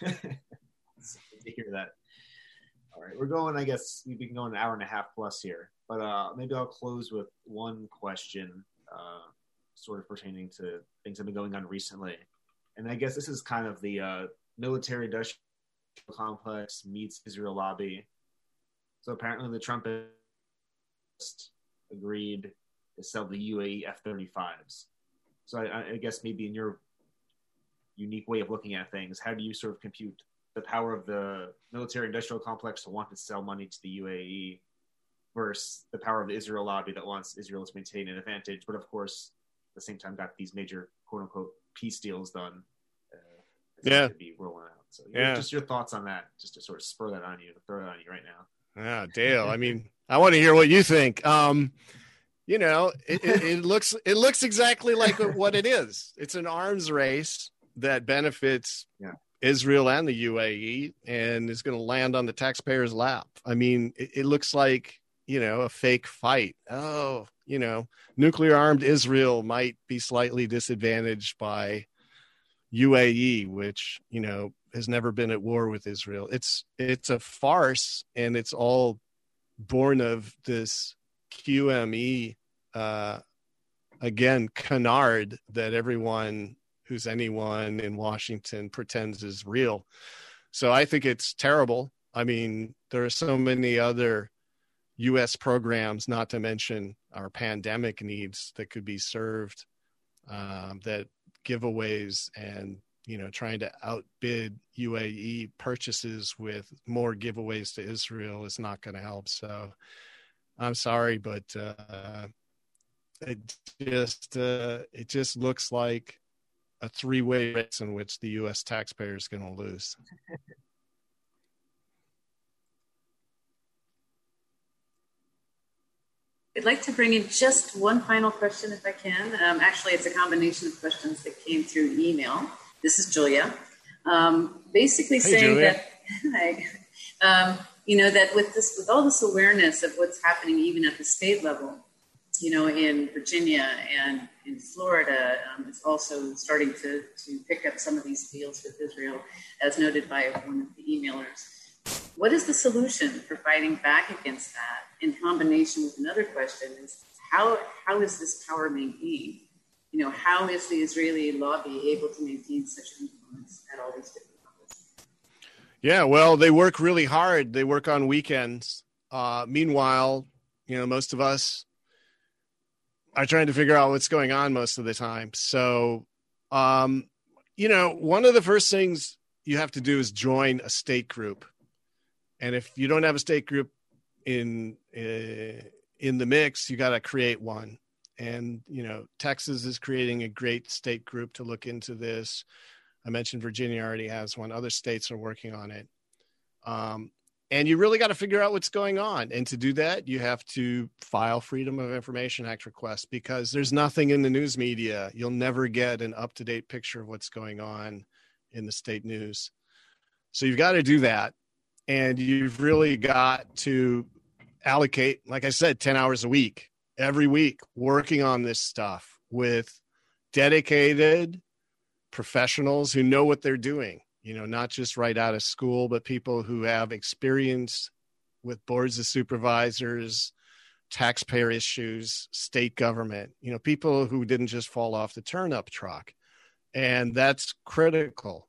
to hear that. All right, we're going. I guess we've been going an hour and a half plus here, but uh, maybe I'll close with one question, uh, sort of pertaining to things that have been going on recently, and I guess this is kind of the uh, military industrial complex meets Israel lobby. So apparently, the Trump agreed to sell the UAE F 35s. So I, I, guess maybe in your unique way of looking at things, how do you sort of compute the power of the military industrial complex to want to sell money to the UAE versus the power of the Israel lobby that wants Israel to maintain an advantage, but of course, at the same time, got these major quote unquote peace deals done. Uh, yeah. be rolling out. So yeah. just your thoughts on that, just to sort of spur that on you, throw it on you right now. Yeah, Dale. I mean, I want to hear what you think. Um, you know, it, it, it <laughs> looks it looks exactly like what it is. It's an arms race that benefits yeah. Israel and the UAE, and is going to land on the taxpayer's lap. I mean, it, it looks like you know a fake fight. Oh, you know, nuclear armed Israel might be slightly disadvantaged by UAE, which you know has never been at war with Israel. It's it's a farce, and it's all born of this QME uh, again canard that everyone who's anyone in Washington pretends is real. So I think it's terrible. I mean, there are so many other U.S. programs, not to mention our pandemic needs that could be served. Um, that giveaways and you know trying to outbid UAE purchases with more giveaways to Israel is not going to help. So I'm sorry, but uh, it just uh, it just looks like a three-way race in which the U.S. taxpayer is going to lose. <laughs> I'd like to bring in just one final question if I can. Um, actually, it's a combination of questions that came through email. This is Julia. Um, basically hey, saying Julia. that, <laughs> um, you know, that with this, with all this awareness of what's happening even at the state level, you know, in Virginia and in Florida, um, it's also starting to, to pick up some of these deals with Israel, as noted by one of the emailers. What is the solution for fighting back against that in combination with another question is how, how is this power maintained? You know, how is the Israeli lobby able to maintain such influence at all these different levels? Yeah, well, they work really hard. They work on weekends. Uh, meanwhile, you know, most of us are trying to figure out what's going on most of the time. So, um, you know, one of the first things you have to do is join a state group. And if you don't have a state group in uh, in the mix, you got to create one. And you know, Texas is creating a great state group to look into this. I mentioned Virginia already has one. Other states are working on it. Um, and you really got to figure out what's going on. And to do that, you have to file Freedom of Information Act requests because there's nothing in the news media. You'll never get an up to date picture of what's going on in the state news. So you've got to do that and you've really got to allocate like i said 10 hours a week every week working on this stuff with dedicated professionals who know what they're doing. You know not just right out of school but people who have experience with boards of supervisors taxpayer issues state government you know people who didn't just fall off the turnip truck. And that's critical.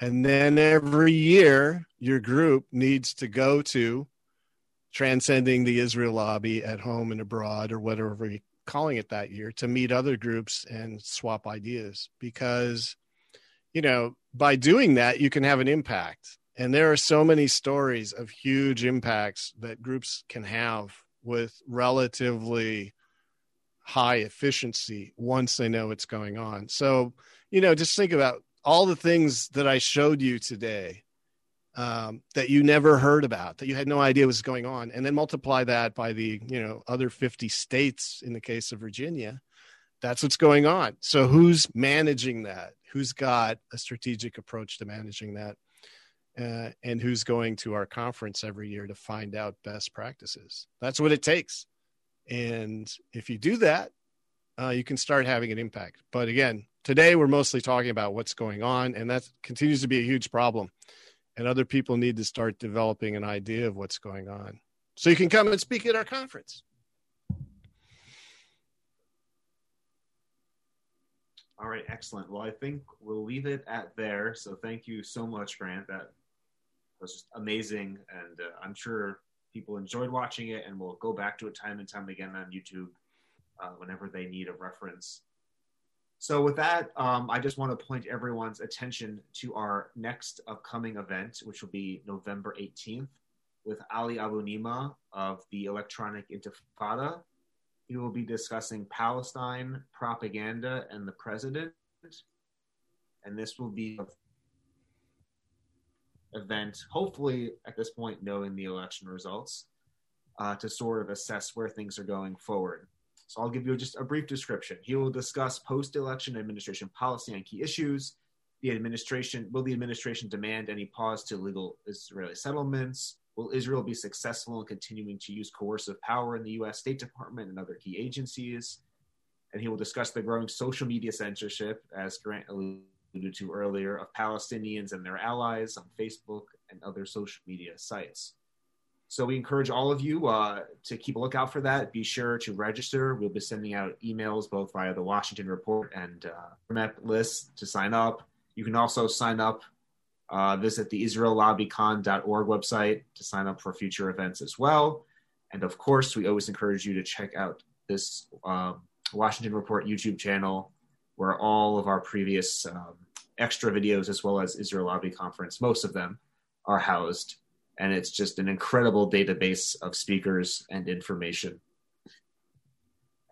And then every year, your group needs to go to transcending the Israel lobby at home and abroad, or whatever we're calling it that year, to meet other groups and swap ideas. Because, you know, by doing that, you can have an impact. And there are so many stories of huge impacts that groups can have with relatively high efficiency once they know what's going on. So, you know, just think about all the things that I showed you today um, that you never heard about, that you had no idea was going on, and then multiply that by the you know other 50 states in the case of Virginia. That's what's going on. So who's managing that? Who's got a strategic approach to managing that? Uh, and who's going to our conference every year to find out best practices? That's what it takes. And if you do that, uh, you can start having an impact. But again, today we're mostly talking about what's going on, and that continues to be a huge problem. And other people need to start developing an idea of what's going on. So you can come and speak at our conference. All right, excellent. Well, I think we'll leave it at there. So thank you so much, Grant. That was just amazing, and uh, I'm sure people enjoyed watching it, and we'll go back to it time and time again on YouTube uh, whenever they need a reference. So, with that, um, I just want to point everyone's attention to our next upcoming event, which will be November 18th with Ali Abunimah of the Electronic Intifada. He will be discussing Palestine, propaganda, and the president. And this will be an event, hopefully at this point knowing the election results, uh, to sort of assess where things are going forward. So I'll give you just a brief description. He will discuss post-election administration policy on key issues. The administration will the administration demand any pause to illegal Israeli settlements? Will Israel be successful in continuing to use coercive power in the U.S. State Department and other key agencies? And he will discuss the growing social media censorship, as Grant alluded to earlier, of Palestinians and their allies on Facebook and other social media sites. So we encourage all of you uh, to keep a lookout for that. Be sure to register. We'll be sending out emails both via the Washington Report and uh, list to sign up. You can also sign up, uh, visit the IsraelLobbyCon.org website to sign up for future events as well. And of course, we always encourage you to check out this um, Washington Report YouTube channel where all of our previous um, extra videos, as well as Israel Lobby Conference, most of them are housed and it's just an incredible database of speakers and information.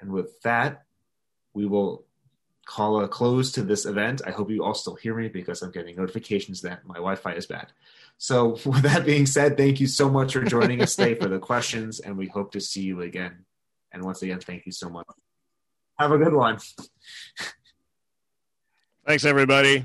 And with that, we will call a close to this event. I hope you all still hear me because I'm getting notifications that my Wi Fi is bad. So, <laughs> with that being said, thank you so much for joining us today for the questions, and we hope to see you again. And once again, thank you so much. Have a good one. <laughs> Thanks, everybody.